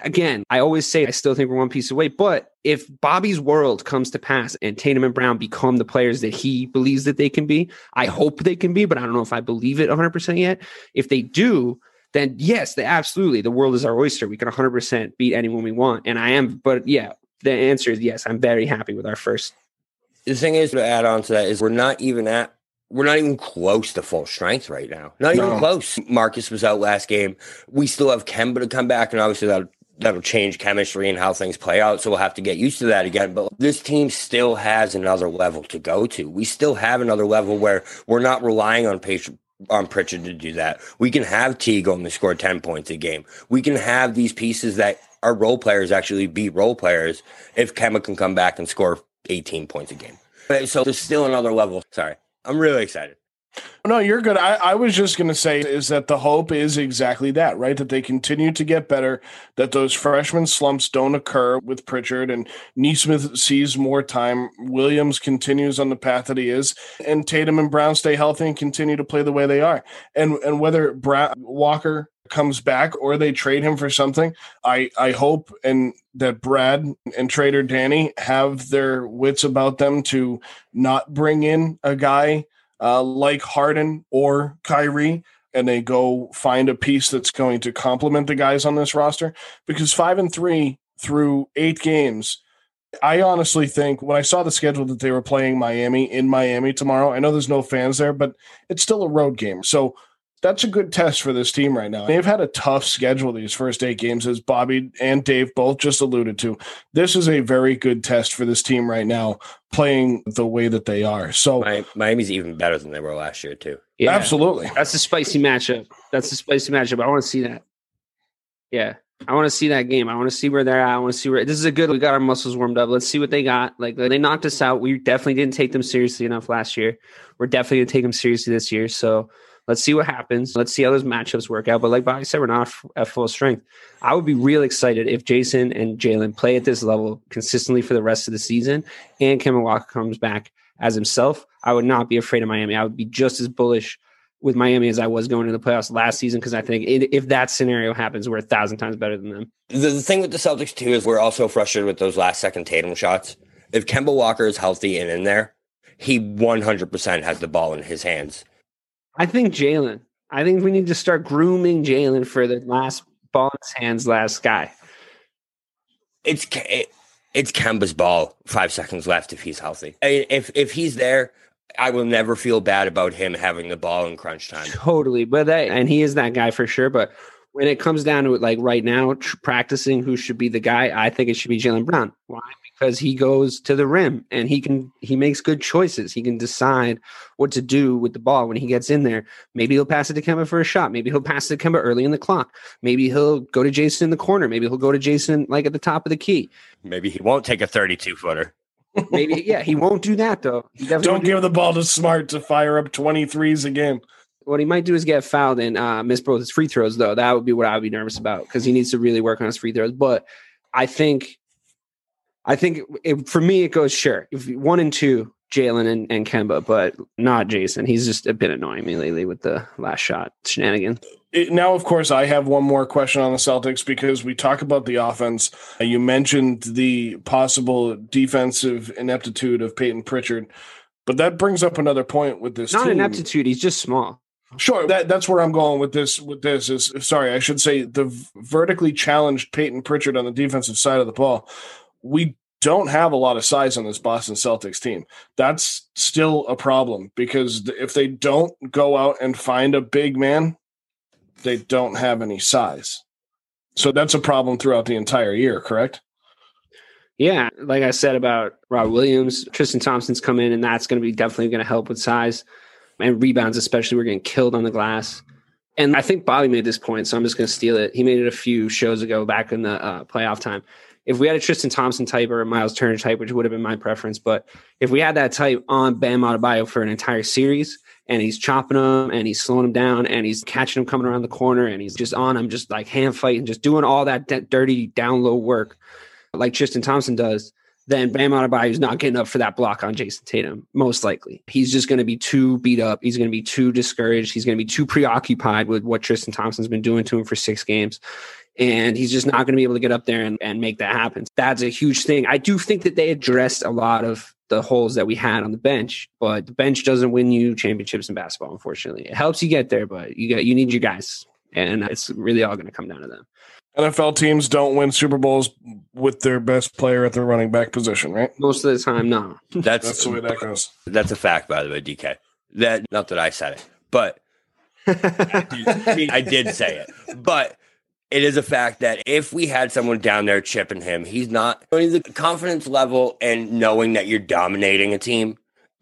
again, I always say I still think we're one piece away. But if Bobby's world comes to pass and Tatum and Brown become the players that he believes that they can be, I hope they can be, but I don't know if I believe it 100% yet. If they do, then yes, the, absolutely the world is our oyster. We can 100% beat anyone we want, and I am. But yeah, the answer is yes. I'm very happy with our first. The thing is to add on to that is we're not even at we're not even close to full strength right now. Not even No. close. Marcus was out last game. We still have Kemba to come back, and obviously that that'll change chemistry and how things play out. So we'll have to get used to that again. But this team still has another level to go to. We still have another level where we're not relying on patient on Pritchard to do that. We can have Teague only score 10 points a game. We can have these pieces that are role players actually be role players if Kemba can come back and score 18 points a game. So there's still another level. Sorry. I'm really excited. No, you're good. I, I was just going to say is that the hope is exactly that, right? That they continue to get better, that those freshman slumps don't occur with Pritchard and Nesmith sees more time. Williams continues on the path that he is, and Tatum and Brown stay healthy and continue to play the way they are. And and whether Brown, Walker comes back or they trade him for something, I I hope and that Brad and Trader Danny have their wits about them to not bring in a guy uh, like Harden or Kyrie, and they go find a piece that's going to complement the guys on this roster. Because five and three through eight games, I honestly think when I saw the schedule that they were playing Miami in Miami tomorrow, I know there's no fans there, but it's still a road game. So that's a good test for this team right now. They've had a tough schedule these first eight games, as Bobby and Dave both just alluded to. This is a very good test for this team right now, playing the way that they are. So, Miami's even better than they were last year, too. Yeah, absolutely. That's a spicy matchup. That's a spicy matchup. I want to see that. Yeah. I want to see that game. I want to see where they're at. I want to see where this is a good. We got our muscles warmed up. Let's see what they got. Like they knocked us out. We definitely didn't take them seriously enough last year. We're definitely gonna take them seriously this year. So let's see what happens. Let's see how those matchups work out. But like Bobby said, we're not at full strength. I would be real excited if Jayson and Jaylen play at this level consistently for the rest of the season, and Kemba Walker comes back as himself. I would not be afraid of Miami. I would be just as bullish with Miami as I was going to the playoffs last season because I think it, if that scenario happens, we're a thousand times better than them. The, the thing with the Celtics too is we're also frustrated with those last second Tatum shots. If Kemba Walker is healthy and in there, he 100% has the ball in his hands. I think Jaylen. I think we need to start grooming Jaylen for the last ball in his hands, last guy. It's it, it's Kemba's ball. Five seconds left if he's healthy. If if he's there, I will never feel bad about him having the ball in crunch time. Totally, but that and he is that guy for sure. But when it comes down to it, like right now, tr- practicing who should be the guy, I think it should be Jaylen Brown. Why? Because he goes to the rim and he can he makes good choices. He can decide what to do with the ball when he gets in there. Maybe he'll pass it to Kemba for a shot. Maybe he'll pass it to Kemba early in the clock. Maybe he'll go to Jayson in the corner. Maybe he'll go to Jayson like at the top of the key. Maybe he won't take a 32 footer. Maybe yeah, he won't do that though. He definitely Don't won't do give the ball to Smart to fire up 23s a game. What he might do is get fouled and uh, miss both his free throws, though. That would be what I would be nervous about because he needs to really work on his free throws. But I think, I think it, for me, it goes sure. If one and two, Jaylen and, and Kemba, but not Jayson. He's just a bit annoying me lately with the last shot shenanigan. It, now, of course, I have one more question on the Celtics because we talk about the offense. Uh, You mentioned the possible defensive ineptitude of Payton Pritchard, but that brings up another point with this Not team. ineptitude. He's just small. Sure, that that's where I'm going with this. With this is sorry, I should say the vertically challenged Payton Pritchard on the defensive side of the ball. We don't have a lot of size on this Boston Celtics team. That's still a problem because if they don't go out and find a big man, they don't have any size. So that's a problem throughout the entire year, correct? Yeah, like I said about Rob Williams, Tristan Thompson's come in, and that's going to be definitely going to help with size and rebounds, especially. We're getting killed on the glass. And I think Bobby made this point, so I'm just going to steal it. He made it a few shows ago back in the uh, playoff time. If we had a Tristan Thompson type or a Miles Turner type, which would have been my preference, but if we had that type on Bam Adebayo for an entire series, and he's chopping him and he's slowing him down and he's catching him coming around the corner and he's just on him, just like hand fighting, just doing all that d- dirty down low work like Tristan Thompson does, then Bam Adebayo is not getting up for that block on Jayson Tatum. Most likely, he's just going to be too beat up. He's going to be too discouraged. He's going to be too preoccupied with what Tristan Thompson's been doing to him for six games. And he's just not going to be able to get up there and, and make that happen. That's a huge thing. I do think that they addressed a lot of the holes that we had on the bench, but the bench doesn't win you championships in basketball, unfortunately. It helps you get there, but you got you need your guys. And it's really all going to come down to them. NFL teams don't win Super Bowls with their best player at their running back position, right? Most of the time, no. That's That's the way that goes. that's a fact, by the way, DK. That not that I said it, but *laughs* I did, I I did say it. But it is a fact that if we had someone down there chipping him, he's not. The confidence level and knowing that you're dominating a team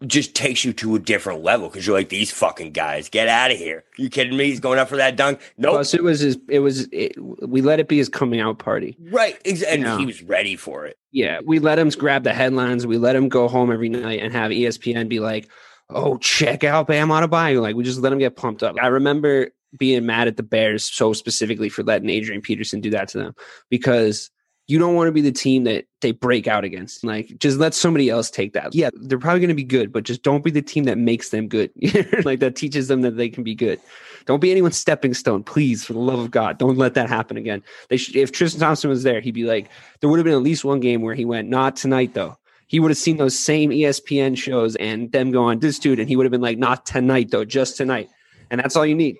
just takes you to a different level because you're like these fucking guys. Get out of here! You kidding me? He's going up for that dunk. Nope. Plus, it was his. It was. It, we let it be his coming out party. right. Ex- and Yeah. he was ready for it. Yeah, we let him grab the headlines. We let him go home every night and have ESPN be like, "Oh, check out Bam Adebayo." Like we just let him get pumped up. I remember being mad at the Bears so specifically for letting Adrian Peterson do that to them because you don't want to be the team that they break out against. Like just let somebody else take that. Yeah, they're probably going to be good, but just don't be the team that makes them good. *laughs* like that teaches them that they can be good. Don't be anyone's stepping stone, please, for the love of God. Don't let that happen again. They should, if Tristan Thompson was there, he'd be like, there would have been at least one game where he went, not tonight though. He would have seen those same ESPN shows and them going, this dude, and he would have been like, not tonight though, just tonight. And that's all you need.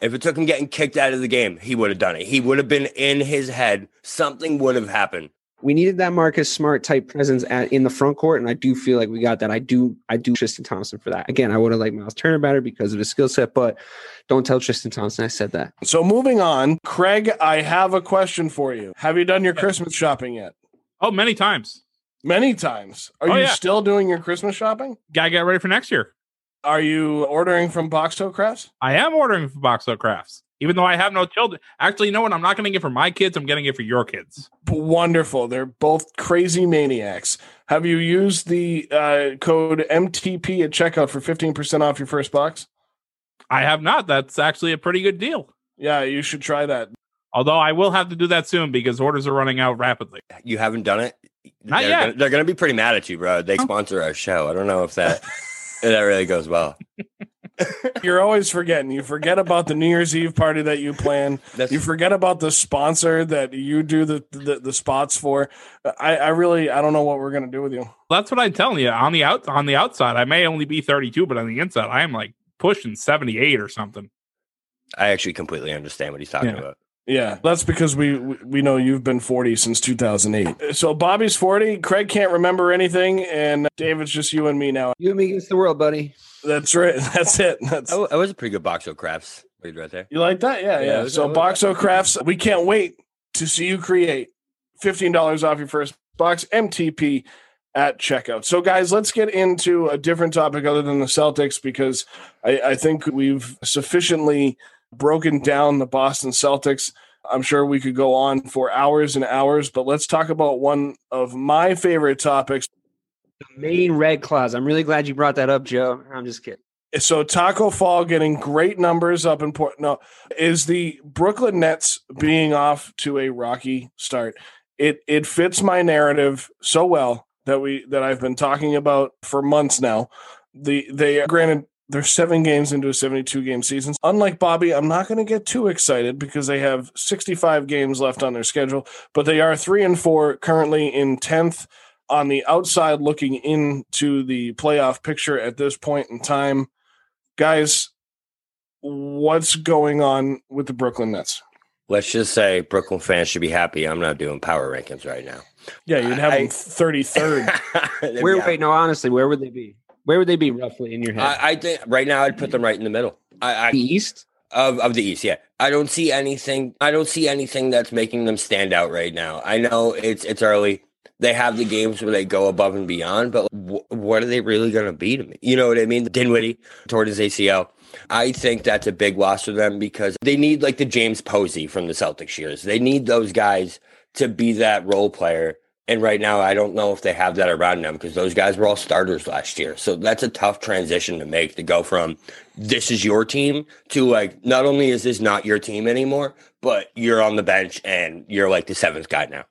If it took him getting kicked out of the game, he would have done it. He would have been in his head. Something would have happened. We needed that Marcus Smart type presence at, in the front court, and I do feel like we got that. I do, I do Tristan Thompson for that. Again, I would have liked Miles Turner better because of his skill set, but don't tell Tristan Thompson I said that. So moving on, Craig, I have a question for you. Have you done your Christmas shopping yet? Oh, many times. Many times. Are Oh, you yeah. still doing your Christmas shopping? Gotta get ready for next year. Are you ordering from Boxto Crafts? I am ordering from Box Out Crafts, even though I have no children. Actually, you know what? I'm not going to get for my kids. I'm getting it for your kids. Wonderful. They're both crazy maniacs. Have you used the uh, code MTP at checkout for 15% off your first box? I have not. That's actually a pretty good deal. Yeah, you should try that. Although I will have to do that soon because orders are running out rapidly. You haven't done it? Not they're yet. Gonna, they're going to be pretty mad at you, bro. They sponsor our show. I don't know if that if *laughs* that really goes well. *laughs* You're always forgetting. You forget about the New Year's Eve party that you plan. That's- you forget about the sponsor that you do the the, the spots for. I, I really I don't know what we're gonna do with you. That's what I'm telling you. On the out on the outside, I may only be 32, but on the inside, I am like pushing 78 or something. I actually completely understand what he's talking Yeah. about. Yeah, that's because we we we know you've been 40 since 2008. So Bobby's 40. Craig can't remember anything, and David's just you and me now. You and me against the world, buddy. That's right. *laughs* That's it. That's I, I was a pretty good box of crafts read right there. You like that? Yeah, Yeah, yeah. was- so it was- Boxo Crafts, we can't wait to see you create $15 off your first box MTP at checkout. So guys, let's get into a different topic other than the Celtics because I, I think we've sufficiently broken mm-hmm. down the Boston Celtics. I'm sure we could go on for hours and hours, but let's talk about one of my favorite topics. The Maine Red Claws. I'm really glad you brought that up, Joe. I'm just kidding. So Tacko Fall getting great numbers up in Port. No, is the Brooklyn Nets being off to a rocky start. It it fits my narrative so well that we that I've been talking about for months now. The they granted they're seven games into a 72 game season. Unlike Bobby, I'm not going to get too excited because they have 65 games left on their schedule, but they are three and four currently in 10th on the outside looking into the playoff picture at this point in time guys, what's going on with the Brooklyn Nets? Let's just say Brooklyn fans should be happy. I'm not doing power rankings right now. Yeah, you'd have I- them 33rd. *laughs* Where Yeah. wait, no, honestly, where would they be? Where would they be roughly in your head? I, I think right now I'd put them right in the middle. I, I the East? of of the East. Yeah, I don't see anything. I don't see anything that's making them stand out right now. I know it's it's early. They have the games where they go above and beyond, but wh- what are they really going to be to me? You know what I mean? Dinwiddie toward his ACL. I think that's a big loss for them because they need like the James Posey from the Celtics years. They need those guys to be that role player. And right now, I don't know if they have that around them because those guys were all starters last year. So that's a tough transition to make to go from this is your team to like, not only is this not your team anymore, but you're on the bench and you're like the seventh guy now.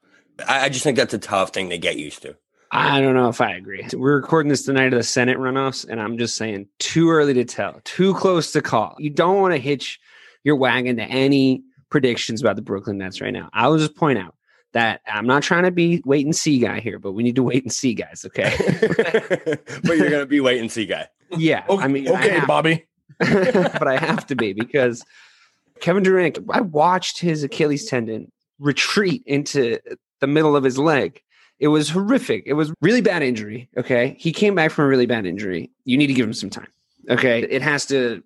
I, I just think that's a tough thing to get used to. I don't know if I agree. We're recording this the night of the Senate runoffs, and I'm just saying, too early to tell, too close to call. You don't want to hitch your wagon to any predictions about the Brooklyn Nets right now. I will just point out that I'm not trying to be wait and see guy here, but we need to wait and see, guys. Okay? *laughs* but you're going to be wait and see guy. yeah. Okay, I mean, I okay, have- Bobby. *laughs* but I have to be because Kevin Durant, I watched his Achilles tendon retreat into the middle of his leg. It was horrific. It was really bad injury. Okay. He came back from a really bad injury. You need to give him some time. Okay. It has to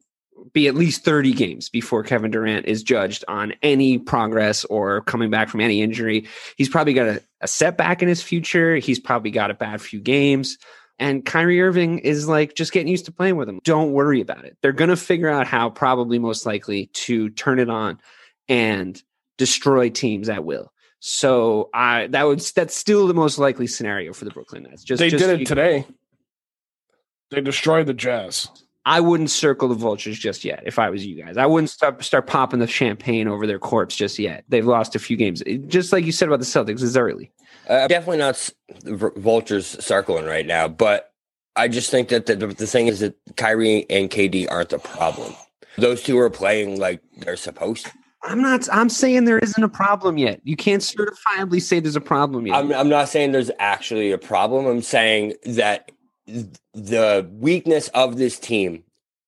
be at least 30 games before Kevin Durant is judged on any progress or coming back from any injury. He's probably got a, a setback in his future. He's probably got a bad few games. And Kyrie Irving is like just getting used to playing with him. Don't worry about it. They're going to figure out how, probably most likely, to turn it on and destroy teams at will. So I that would that's still the most likely scenario for the Brooklyn Nets. Just They just- did it today. They destroyed the Jazz. I wouldn't circle the vultures just yet if I was you guys. I wouldn't start start popping the champagne over their corpse just yet. They've lost a few games. It- just like you said about the Celtics, it's early. Uh, definitely not vultures circling right now, but I just think that the, the thing is that Kyrie and KD aren't the problem. Those two are playing like they're supposed to. I'm not. I'm saying there isn't a problem yet. You can't certifiably say there's a problem yet. I'm, I'm not saying there's actually a problem. I'm saying that th- the weakness of this team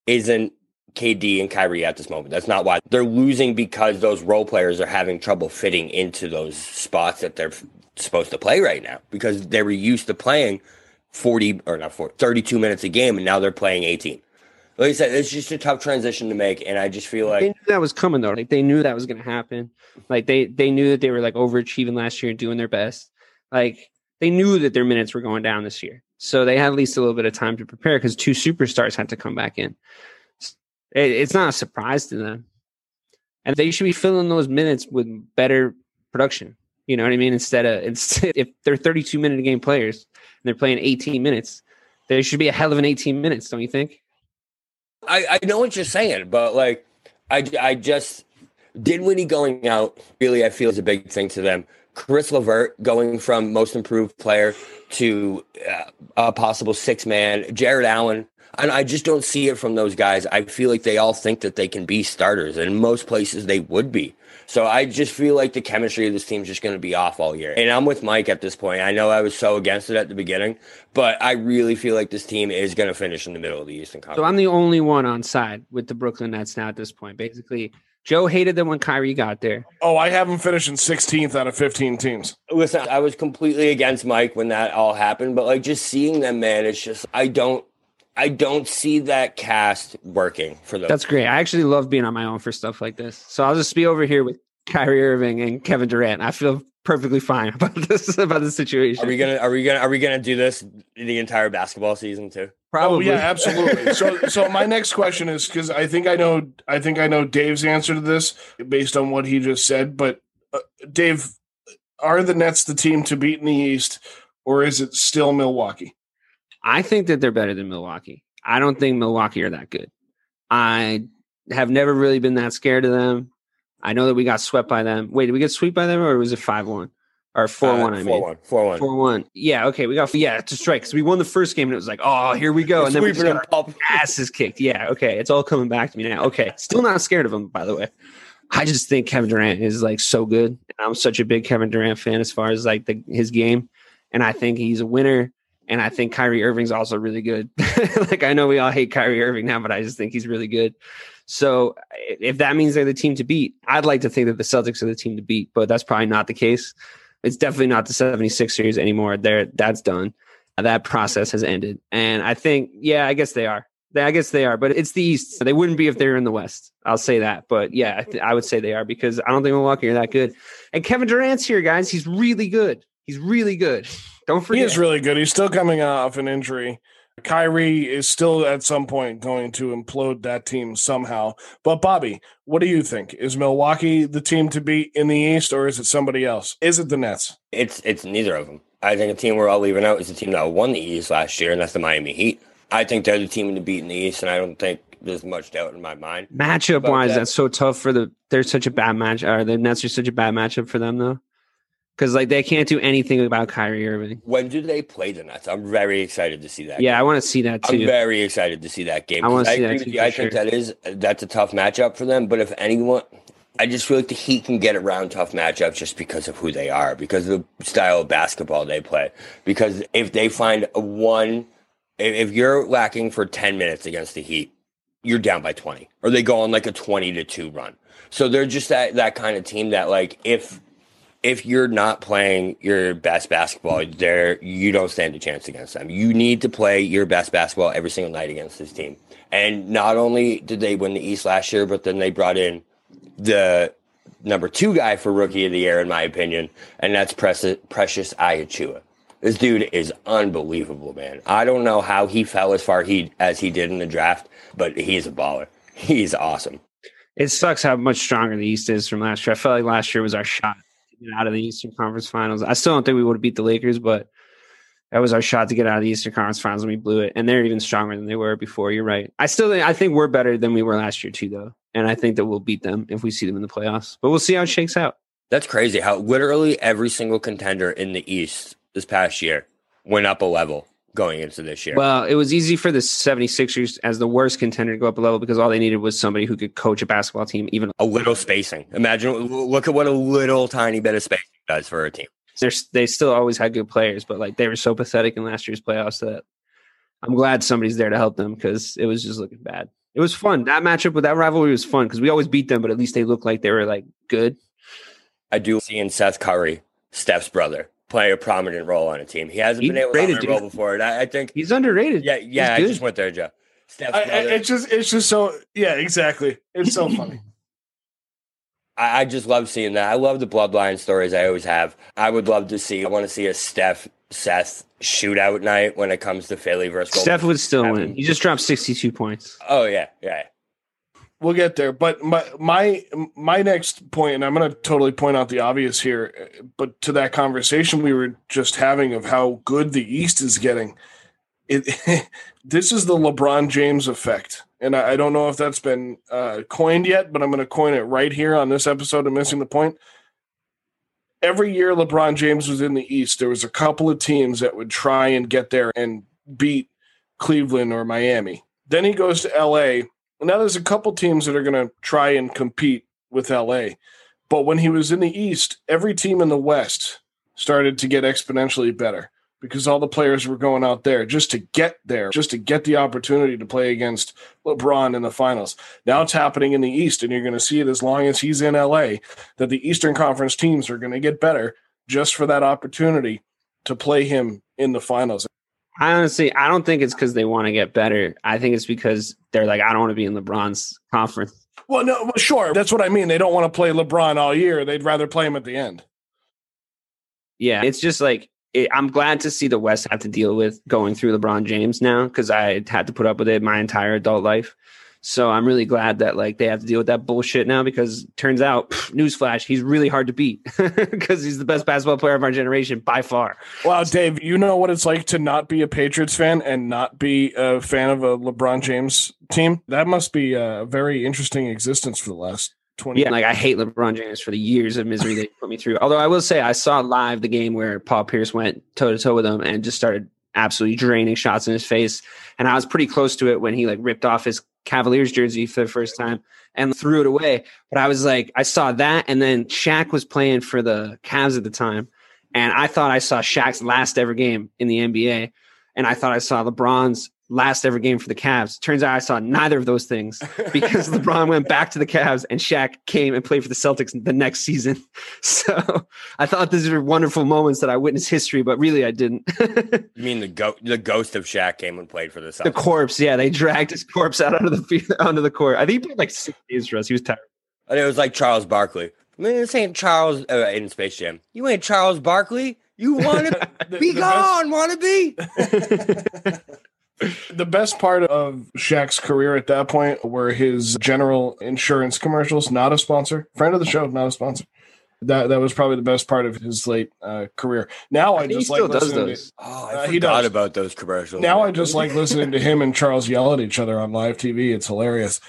isn't KD and Kyrie at this moment. That's not why they're losing because those role players are having trouble fitting into those spots that they're supposed to play right now because they were used to playing 40 or not 40, 32 minutes a game and now they're playing 18. Like I said, it's just a tough transition to make. And I just feel like they knew that was coming though. Like they knew that was going to happen. Like they they knew that they were like overachieving last year and doing their best. Like they knew that their minutes were going down this year, so they had at least a little bit of time to prepare because two superstars had to come back in. It, it's not a surprise to them, and they should be filling those minutes with better production. You know what I mean? Instead of *laughs* instead, if they're 32 minute game players and they're playing 18 minutes, there should be a hell of an 18 minutes, don't you think? I, I know what you're saying, but like, I, I just Dinwiddie going out really, I feel is a big thing to them. Caris LeVert going from most improved player to uh, a possible six man. Jarrett Allen, And I just don't see it from those guys. I feel like they all think that they can be starters, and in most places they would be. So I just feel like the chemistry of this team is just going to be off all year. And I'm with Mike at this point. I know I was so against it at the beginning, but I really feel like this team is going to finish in the middle of the Eastern Conference. So I'm the only one on side with the Brooklyn Nets now at this point. Basically, Joe hated them when Kyrie got there. Oh, I have them finishing 16th out of 15 teams. Listen, I was completely against Mike when that all happened, but like just seeing them, man, it's just I don't I don't see that cast working for them. That's great. I actually love being on my own for stuff like this. So I'll just be over here with Kyrie Irving and Kevin Durant. I feel perfectly fine *laughs* about this about the situation. Are we gonna are we gonna are we gonna do this the entire basketball season too? Probably. Oh, yeah, absolutely. so *laughs* so my next question is because I think I know I think I know Dave's answer to this based on what he just said. But uh, Dave, are the Nets the team to beat in the East, or is it still Milwaukee? I think that they're better than Milwaukee. I don't think Milwaukee are that good. I have never really been that scared of them. I know that we got swept by them. Wait, did we get swept by them or was it 5 1? Or 4 1, uh, I mean. 4 1. 4 1. Yeah, okay. We got, yeah, to strike. Because we won the first game and it was like, oh, here we go. And then we just got our *laughs* asses kicked. Yeah, okay. It's all coming back to me now. Okay. Still not scared of them, by the way. I just think Kevin Durant is like so good. I'm such a big Kevin Durant fan as far as like the, his game. And I think he's a winner. And I think Kyrie Irving's also really good. *laughs* like I know we all hate Kyrie Irving now, but I just think he's really good. So if that means they're the team to beat, I'd like to think that the Celtics are the team to beat, but that's probably not the case. It's definitely not the 76ers anymore. There, that's done. Uh, that process has ended. And I think, yeah, I guess they are. I guess they are, but it's the East. They wouldn't be if they were in the West. I'll say that. But yeah, I, th- I would say they are because I don't think Milwaukee are that good. And Kevin Durant's here, guys. He's really good. He's really good. *laughs* Don't forget. He is really good. He's still coming off an injury. Kyrie is still at some point going to implode that team somehow. But Bobby, what do you think? Is Milwaukee the team to beat in the East, or is it somebody else? Is it the Nets? It's it's neither of them. I think the team we're all leaving out is the team that won the East last year, and that's the Miami Heat. I think they're the team to beat in the East, and I don't think there's much doubt in my mind. Matchup wise, that. that's so tough for the. They're such a bad match. Are the Nets are such a bad matchup for them though? Because like they can't do anything about Kyrie Irving. When do they play the Nets? I'm very excited to see that. Yeah, game. I want to see that too. I'm very excited to see that game. I want to see that too. I sure. think that is that's a tough matchup for them. But if anyone, I just feel like the Heat can get around tough matchups just because of who they are, because of the style of basketball they play. Because if they find a one, if you're lacking for ten minutes against the Heat, you're down by twenty, or they go on like a twenty to two run. So they're just that that kind of team that like if if you're not playing your best basketball, there you don't stand a chance against them. You need to play your best basketball every single night against this team. And not only did they win the East last year, but then they brought in the number two guy for rookie of the year, in my opinion, and that's Precious, Precious Achiuwa. This dude is unbelievable, man. I don't know how he fell as far he as he did in the draft, but he's a baller. He's awesome. It sucks how much stronger the East is from last year. I felt like last year was our shot out of the Eastern Conference Finals. I still don't think we would have beat the Lakers, but that was our shot to get out of the Eastern Conference Finals, and we blew it. And they're even stronger than they were before. You're right. I still think I think we're better than we were last year too, though, and I think that we'll beat them if we see them in the playoffs. But we'll see how it shakes out. That's crazy. How literally every single contender in the East this past year went up a level going into this year. Well, it was easy for the 76ers as the worst contender to go up a level because all they needed was somebody who could coach a basketball team, even a little spacing. Imagine, look at what a little tiny bit of spacing does for a team. They're, they still always had good players, but like they were so pathetic in last year's playoffs that I'm glad somebody's there to help them because it was just looking bad. It was fun. That matchup with that rivalry was fun because we always beat them, but at least they looked like they were like good. I do see in Seth Curry, Steph's brother, play a prominent role on a team. He hasn't been able to play a role before. I, I, think he's underrated. Yeah, yeah. I just went there, Joe. I, it's just, it's just so, yeah, exactly. It's so funny. *laughs* I, I, just love seeing that. I love the bloodline stories. I always have. I would love to see. I want to see a Steph Seth shootout night when it comes to Philly versus. Golden Steph would still win. He just dropped sixty-two points. Oh yeah, yeah we'll get there. But my my my next point, and I'm going to totally point out the obvious here, but to that conversation we were just having of how good the East is getting, it *laughs* this is the LeBron James effect, and I, I don't know if that's been uh, coined yet, but I'm going to coin it right here on this episode of Missing the Point. Every year LeBron James was in the East, there was a couple of teams that would try and get there and beat Cleveland or Miami. Then he goes to LA. Now there's a couple teams that are going to try and compete with LA. But when he was in the East, every team in the West started to get exponentially better because all the players were going out there just to get there, just to get the opportunity to play against LeBron in the finals. Now it's happening in the East, and you're going to see it as long as he's in LA that the Eastern Conference teams are going to get better just for that opportunity to play him in the finals. I honestly, I don't think it's because they want to get better. I think it's because they're like, I don't want to be in LeBron's *laughs* conference. Well, no, well, sure. That's what I mean. They don't want to play LeBron all year. They'd rather play him at the end. Yeah, it's just like it, I'm glad to see the West have to deal with going through LeBron James now because I had to put up with it my entire adult life. So I'm really glad that like they have to deal with that bullshit now because turns out, pff, newsflash, he's really hard to beat *laughs* because he's the best basketball player of our generation by far. Wow, Dave, you know what it's like to not be a Patriots fan and not be a fan of a LeBron James team? That must be a very interesting existence for the last 20 Yeah, like I hate LeBron James for the years of misery they put me through. Although I will say I saw live the game where Paul Pierce went toe to toe with him and just started absolutely draining shots in his face. And I was pretty close to it when he like ripped off his Cavaliers jersey for the first time and threw it away. But I was like, I saw that, and then Shaq was playing for the Cavs at the time, and I thought I saw Shaq's last ever game in the NBA, and I thought I saw LeBron's last ever game for the Cavs. Turns out I saw neither of those things *laughs* because LeBron went back to the Cavs and Shaq came and played for the Celtics the next season. *laughs* So I thought these were wonderful moments that I witnessed history, but really I didn't. *laughs* You mean the go- the ghost of Shaq came and played for the Celtics? the corpse, yeah, they dragged his corpse out onto the field, onto the court. I think he played like six days for us. He was tired. And it was like Charles Barkley. Man, this ain't Charles uh, in Space Jam. You ain't Charles Barkley. You want to be gone, want to be? The best part of Shaq's career at that point were his general insurance commercials, not a sponsor. Friend of the show, not a sponsor. That that was probably the best part of his late uh, career. Now I, I think he just still like does listening those. Oh, I Uh, he forgot does. about those commercials. To, now man. I just like listening to him and Charles yell at each other on live TV. It's hilarious.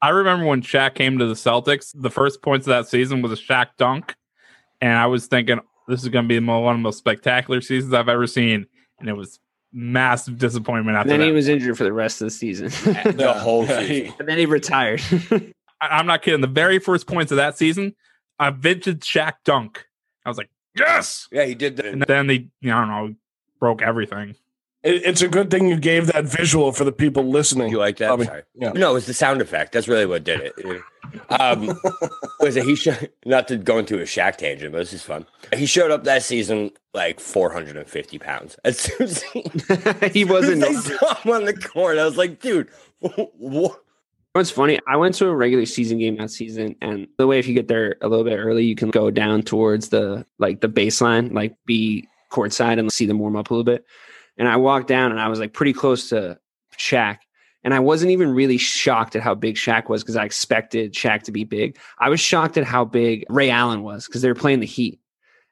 I remember when Shaq came to the Celtics, the first points of that season was a Shaq dunk. And I was thinking, this is going to be one of the most spectacular seasons I've ever seen. And it was massive disappointment And after then that. he was injured for the rest of the season. *laughs* the whole season. and then he retired. *laughs* I, I'm not kidding. The very first points of that season, a vintage Shaq dunk. I was like, yes. Yeah, he did that. And then they, you know, I don't know, broke everything. It, it's a good thing you gave that visual for the people listening. You like that? Bobby. Sorry. Yeah. No, it was the sound effect. That's really what did it. Um, *laughs* was it he? Sh- not to go into a Shaq tangent, but this is fun. He showed up that season like 450 pounds. *laughs* As soon as he, *laughs* he wasn't. I saw him on the court. I was like, dude, what? What's funny, I went to a regular season game that season, and the way if you get there a little bit early, you can go down towards the like the baseline, like be courtside and see them warm up a little bit. And I walked down, and I was like pretty close to Shaq, and I wasn't even really shocked at how big Shaq was because I expected Shaq to be big. I was shocked at how big Ray Allen was because they were playing the Heat,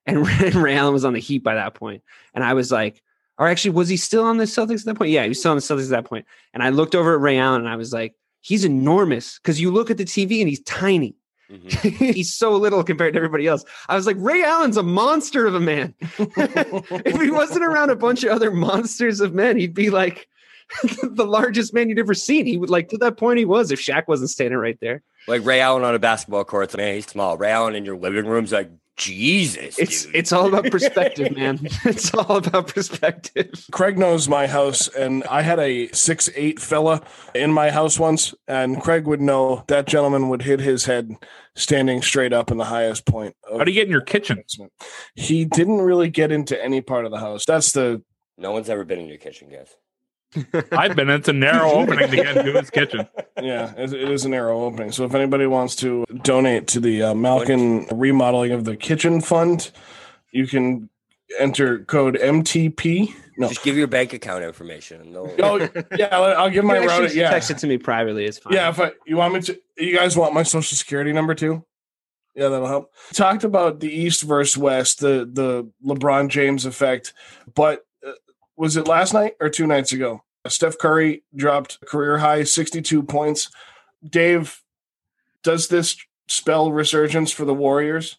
and *laughs* Ray, Allen was on the Heat by that point, and I was like. Or actually, was he still on the Celtics at that point? Yeah, he was still on the Celtics at that point. And I looked over at Ray Allen and I was like, he's enormous because you look at the TV and he's tiny. Mhm. *laughs* he's so little compared to everybody else. I was like, Ray Allen's a monster of a man. *laughs* if he wasn't around a bunch of other monsters of men, he'd be like *laughs* the largest man you'd ever seen. He would like to that point he was if Shaq wasn't standing right there. Like Ray Allen on a basketball court. Man, he's small. Ray Allen in your living room's like, Jesus, It's dude. it's all about *laughs* perspective, man. *laughs* It's all about perspective. Craig knows my house, and I had a six eight fella in my house once, and Craig would know that gentleman would hit his head standing straight up in the highest point. Of How do you get in your kitchen? He didn't really get into any part of the house. That's the no one's ever been in your kitchen, guys. I've been, it's a narrow opening to get into his kitchen. yeah. It, it is a narrow opening. So if anybody wants to donate to the uh, Malkin remodeling of the kitchen fund, you can enter code MTP. No. Just give your bank account information. And *laughs* Oh yeah, I'll give my You route. Yeah, text it to me privately. It's fine. Yeah, if I, you want me to, you guys want my social security number too? Yeah, that'll help. Talked about the East versus West, the the LeBron James effect, but was it last night or two nights ago? Steph Curry dropped career high 62 points. Dave, does this spell resurgence for the Warriors?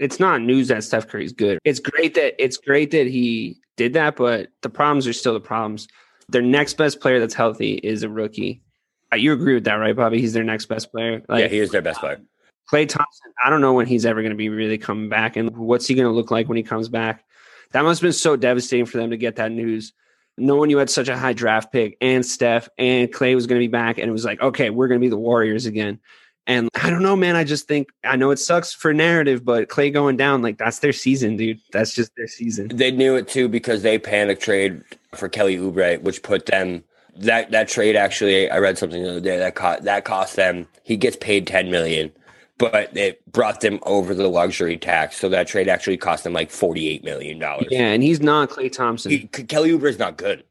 it's not news that Steph Curry's good. It's great that it's great that he did that, but the problems are still the problems. Their next best player that's healthy is a rookie. Uh, You agree with that, right, Bobby? He's their next best player. yeah, he is their best player. Klay Thompson, I don't know when he's ever going to be really coming back and what's he going to look like when he comes back. That must have been so devastating for them to get that news. Knowing you had such a high draft pick and Steph and Klay was going to be back, and it was like, okay, we're going to be the Warriors again. And I don't know, man. I just think I know it sucks for narrative, but Klay going down, like that's their season, dude. That's just their season. They knew it too because they panic trade for Kelly Oubre, which put them that that trade actually. I read something the other day that cost that cost them. He gets paid ten million, but it brought them over the luxury tax. So that trade actually cost them like forty eight million dollars. Yeah, and he's not Klay Thompson. He, He, Kelly Oubre is not good.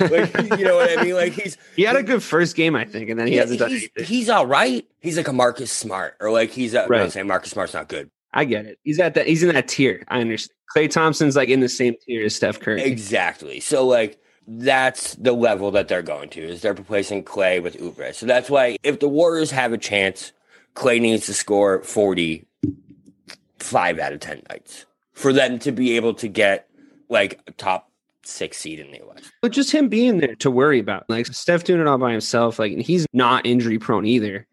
like, you know what I mean? Like he's *laughs* he had a good first game, I think, and then he yeah, hasn't done he's, anything. he's all right. He's like a Marcus Smart, or like he's a, Right. I'm saying Marcus Smart's not good. I get it. He's at that. He's in that tier. I understand. Klay Thompson's like in the same tier as Steph Curry. Exactly. So like that's the level that they're going to is they're replacing Klay with Oubre. So that's why if the Warriors have a chance, Klay needs to score 40 five out of 10 nights for them to be able to get like a top six seed in the West. But just him being there to worry about, like Steph doing it all by himself, like and he's not injury prone either,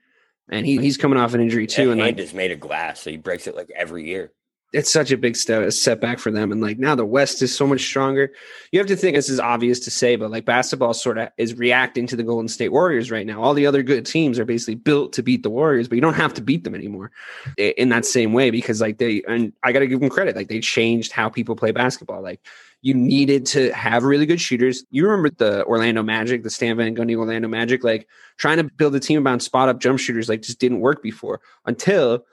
and he, he's coming off an injury too, and like is made of glass, so he breaks it like every year. It's such a big step, a setback for them. And like now the West is so much stronger. You have to think this is obvious to say, but like basketball sort of is reacting to the Golden State Warriors right now. All the other good teams are basically built to beat the Warriors, but you don't have to beat them anymore in that same way because like they and I got to give them credit, like they changed how people play basketball. Like you needed to have really good shooters. You remember the Orlando Magic, the Stan Van Gundy Orlando Magic, like trying to build a team about spot up jump shooters, like just didn't work before until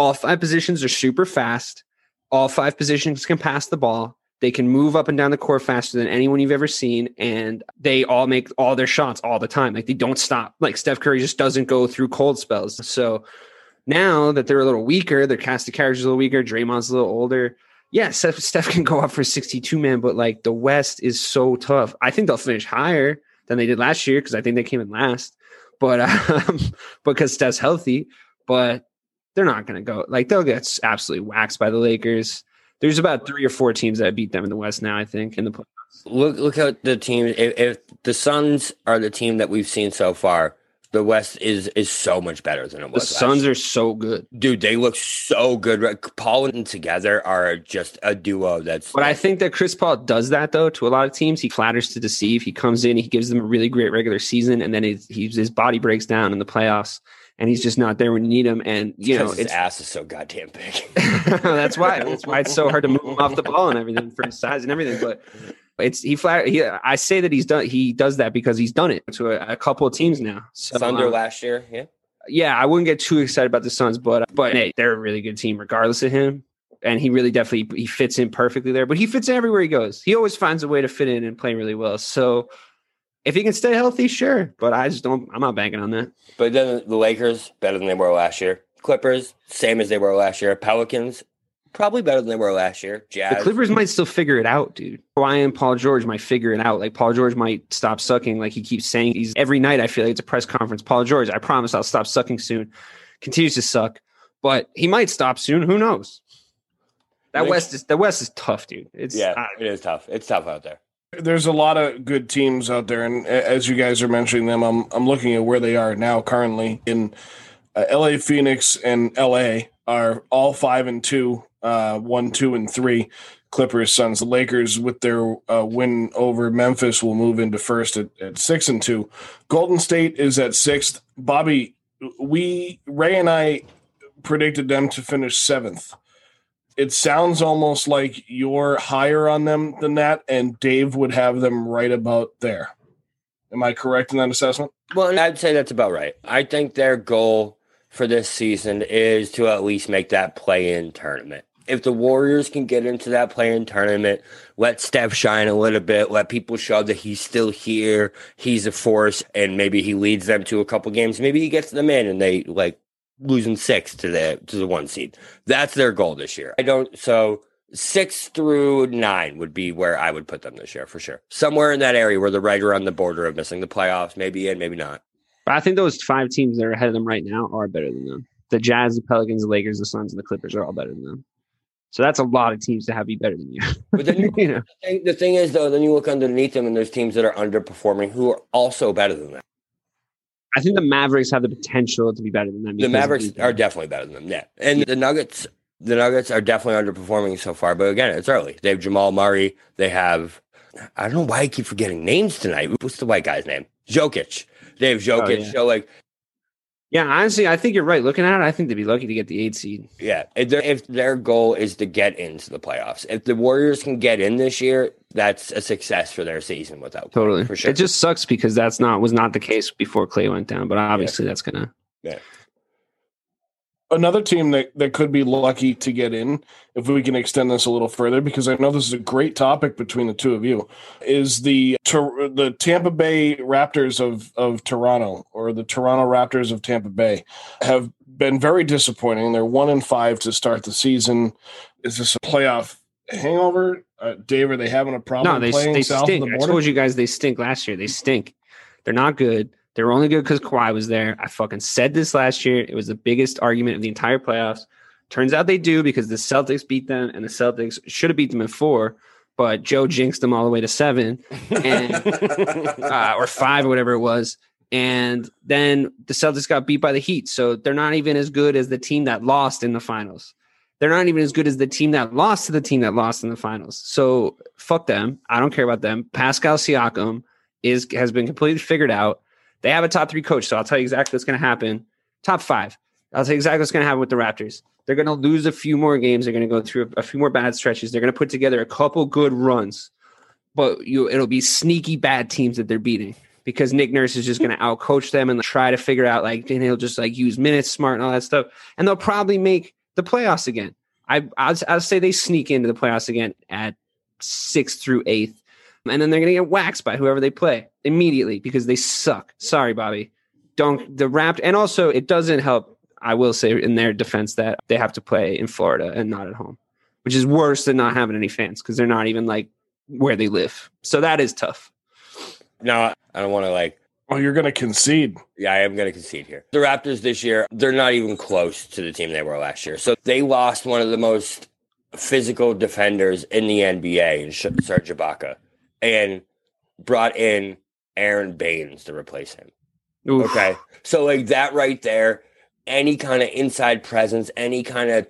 all five positions are super fast. All five positions can pass the ball. They can move up and down the court faster than anyone you've ever seen, and they all make all their shots all the time. Like they don't stop. Like Steph Curry just doesn't go through cold spells. So now that they're a little weaker, their cast of characters a little weaker. Draymond's a little older. Yeah, Steph, Steph can go up for 62 man, but like the West is so tough. I think they'll finish higher than they did last year because I think they came in last. But *laughs* um, because Steph's healthy, but they're not going to go like they'll get absolutely waxed by the Lakers. There's about three or four teams that beat them in the West now. I think in the play. Look look at the team. If, if the Suns are the team that we've seen so far, the West is is so much better than it The was. last Suns year. are so good, dude. They look so good. Paul and together are just a duo. That's but I think that Chris Paul does that though to a lot of teams. He flatters to deceive. He comes in, he gives them a really great regular season, and then his, he's, his body breaks down in the playoffs, and he's just not there when you need him. And you know, his ass is so goddamn big. *laughs* that's why that's why it's so hard to move him off the ball and everything for his size and everything. But it's he flat. He, I say that he's done. He does that because he's done it to a, a couple of teams now. So Thunder uh, last year, yeah. yeah, I wouldn't get too excited about the Suns, but but hey, they're a really good team regardless of him. And he really definitely he fits in perfectly there. But he fits in everywhere he goes. He always finds a way to fit in and play really well. So if he can stay healthy, sure. But I just don't. I'm not banking on that. But then the Lakers better than they were last year. Clippers same as they were last year. Pelicans probably better than they were last year. Jazz. The Clippers might still figure it out, dude. Kawhi and Paul George might figure it out. Like Paul George might stop sucking, like he keeps saying. He's every night. I feel like it's a press conference. Paul George, I promise I'll stop sucking soon. Continues to suck, but he might stop soon. Who knows? That West is the West is tough, dude. It's yeah, I- it is tough. It's tough out there. There's a lot of good teams out there, and as you guys are mentioning them, I'm I'm looking at where they are now currently in uh, L.A. Phoenix and L.A. are all five and two, uh, one, two, and three. Clippers, Suns, Lakers with their uh, win over Memphis will move into first at, at six and two. Golden State is at sixth. Bobby, we Ray and I predicted them to finish seventh. It sounds almost like you're higher on them than that, and Dave would have them right about there. Am I correct in that assessment? Well, I'd say that's about right. I think their goal for this season is to at least make that play-in tournament. If the Warriors can get into that play-in tournament, let Steph shine a little bit, let people show that he's still here, he's a force, and maybe he leads them to a couple games. Maybe he gets them in, and they like losing six to the to the one seed. That's their goal this year. I don't so six through nine would be where I would put them this year for sure. Somewhere in that area where they're right around the border of missing the playoffs, maybe in, maybe not. But I think those five teams that are ahead of them right now are better than them. The Jazz, the Pelicans, the Lakers, the Suns, and the Clippers are all better than them. So that's a lot of teams to have be better than you. *laughs* But then you, *laughs* you know, the thing- the thing is, though, then you look underneath them, and there's teams that are underperforming who are also better than them. I think the Mavericks have the potential to be better than them. The Mavericks are definitely better than them. Yeah, and the Nuggets, the Nuggets are definitely underperforming so far. But again, it's early. They have Jamal Murray. They have. I don't know why I keep forgetting names tonight. What's the white guy's name? Jokic. They have oh, Jokic. Oh, yeah. So like, Yeah, honestly, I think you're right. Looking at it, I think they'd be lucky to get the eight seed. yeah, if their, if their goal is to get into the playoffs, if the Warriors can get in this year, that's a success for their season without Totally. for sure. It just sucks because that's not was not the case before Klay went down. But obviously, that's gonna. Another team that, that could be lucky to get in, if we can extend this a little further, because I know this is a great topic between the two of you, is the the Tampa Bay Raptors of of Toronto or the Toronto Raptors of Tampa Bay have been very disappointing. They're one and five to start the season. Is this a playoff hangover, uh, Dave? Are they having a problem No, they playing they south stink. of the I told you guys they stink last year. They stink. They're not good. They were only good because Kawhi was there. I fucking said this last year. It was the biggest argument of the entire playoffs. Turns out they do because the Celtics beat them, and the Celtics should have beat them in four, but Joe jinxed them all the way to seven, and *laughs* uh, or five, or whatever it was. And then the Celtics got beat by the Heat, so they're not even as good as the team that lost in the finals. They're not even as good as the team that lost to the team that lost in the finals. So fuck them. I don't care about them. Pascal Siakam is has been completely figured out. They have a top three coach, so I'll tell you exactly what's going to happen. Top five. I'll tell you exactly what's going to happen with the Raptors. They're going to lose a few more games. They're going to go through a, few more bad stretches. They're going to put together a couple good runs, but you it'll be sneaky bad teams that they're beating because Nick Nurse is just going to outcoach them and try to figure out like, and he'll just like use minutes smart and all that stuff, and they'll probably make the playoffs again. I I'll, I'll say they sneak into the playoffs again at sixth through eighth, and then they're going to get waxed by whoever they play immediately because they suck. Sorry, Bobby. Don't the Rapt and also it doesn't help. I will say in their defense that they have to play in Florida and not at home, which is worse than not having any fans because they're not even like where they live. So that is tough. no, I don't want to like oh, you're going to concede. Yeah, I am going to concede here. The Raptors this year, they're not even close to the team they were last year. So they lost one of the most physical defenders in the NBA, in Sh- Serge Ibaka, and brought in Aron Baynes to replace him. Oof. Okay. So, like that right there, any kind of inside presence, any kind of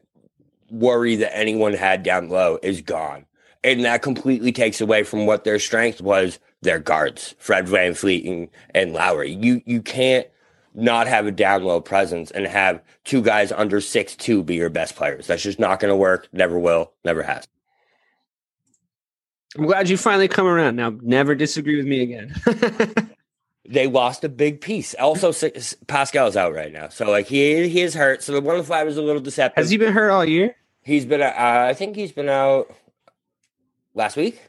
worry that anyone had down low is gone. And that completely takes away from what their strength was their guards, Fred VanVleet and, and Lowry. You you can't not have a down low presence and have two guys under six two be your best players. That's just not gonna work, never will, never has. I'm glad you finally come around. Now, never disagree with me again. *laughs* They lost a big piece. Also, Pascal's out right now, so like he he is hurt. So the one of five is a little deceptive. Has he been hurt all year? He's been, uh, I think he's been out last week.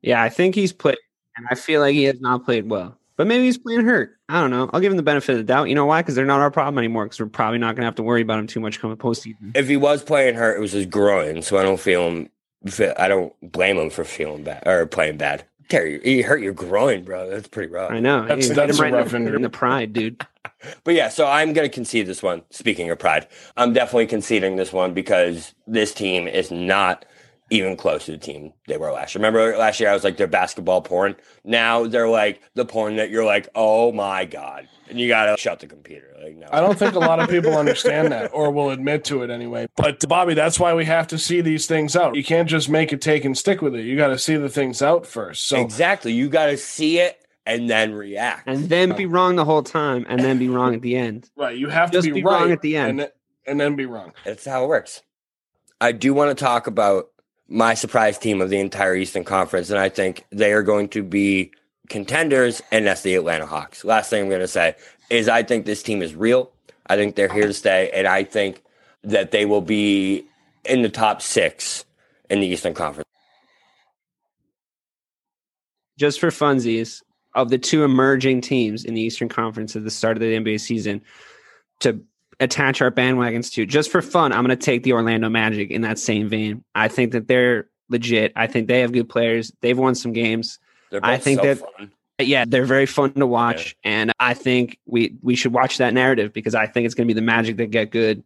Yeah, I think he's played, and I feel like he has not played well. But maybe he's playing hurt. I don't know. I'll give him the benefit of the doubt. You know why? Because they're not our problem anymore. Because we're probably not going to have to worry about him too much coming postseason. If he was playing hurt, it was his groin. So I don't feel him. Fe- I don't blame him for feeling bad or playing bad. Terry, you hurt your groin, bro. That's pretty rough. I know. That's- He that's him right in rough the- injury. in the pride, dude. *laughs* But yeah, so I'm going to concede this one. Speaking of pride, I'm definitely conceding this one because this team is not even close to the team they were last year. Remember last year I was like they're basketball porn. Now they're like the porn that you're like, oh my god, and you got to shut the computer. Like no, I don't think a lot of people understand that or will admit to it anyway. But Bobby, that's why we have to see these things out. You can't just make it take and stick with it. You got to see the things out first. So exactly. You got to see it and then react. And then be wrong the whole time, and then be wrong at the end. right, you have Just to be, be wrong at the end. and, then- and then be wrong. That's how it works. I do want to talk about my surprise team of the entire Eastern Conference, and I think they are going to be contenders, and that's the Atlanta Hawks. Last thing I'm going to say is I think this team is real. I think they're here to stay, and I think that they will be in the top six in the Eastern Conference. Just for funsies, of the two emerging teams in the Eastern Conference at the start of the NBA season, to attach our bandwagons to, just for fun, I'm going to take the Orlando Magic in that same vein. I think that they're legit. I think they have good players. They've won some games. They're both I think so that- fun. Yeah, they're very fun to watch, and I think we we should watch that narrative because I think it's going to be the Magic that get good,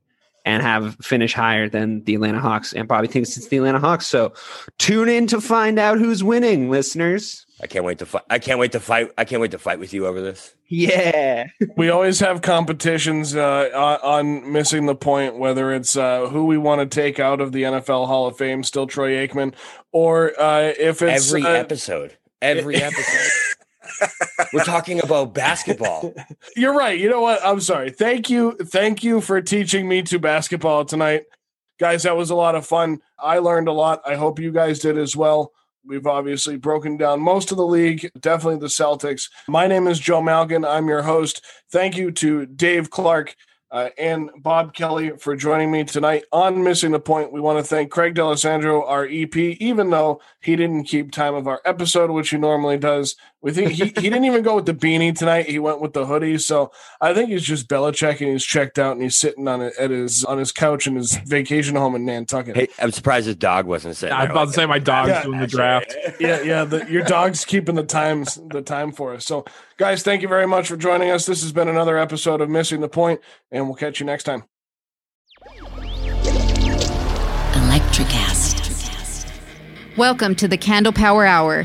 and have finish higher than the Atlanta Hawks. And Bobby thinks it's the Atlanta Hawks. So tune in to find out who's winning, listeners. I can't wait to fight. I can't wait to fight. I can't wait to fight with you over this. Yeah. *laughs* We always have competitions uh, on, on missing the point, whether it's uh, who we want to take out of the NFL Hall of Fame, still Troy Aikman, or uh, if it's every uh, episode. Every *laughs* episode. We're talking about basketball. *laughs* You're right. You know what? I'm sorry. Thank you. Thank you for teaching me to basketball tonight. Guys, that was a lot of fun. I learned a lot. I hope you guys did as well. We've obviously broken down most of the league, definitely the Celtics. My name is Joe Malkin. I'm your host. Thank you to Dave Clarke uh, and Bob Kelly for joining me tonight on Missing the Point. We want to thank Craig D'Alessandro, our EP, even though he didn't keep time of our episode, which he normally does. We think he, he didn't even go with the beanie tonight. He went with the hoodie. So I think he's just Belichick and he's checked out and he's sitting on it at his on his couch in his vacation home in Nantucket. Hey, I'm surprised his dog wasn't sitting. I was there about like to say my dog's Yeah, doing the draft. *laughs* yeah, yeah. The, your dog's keeping the times the time for us. So, guys, thank you very much for joining us. This has been another episode of Missing the Point, and we'll catch you next time. Electricast. Welcome to the Candle Power Hour.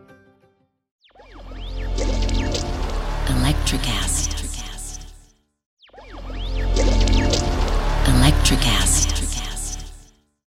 Electricast. Electricast.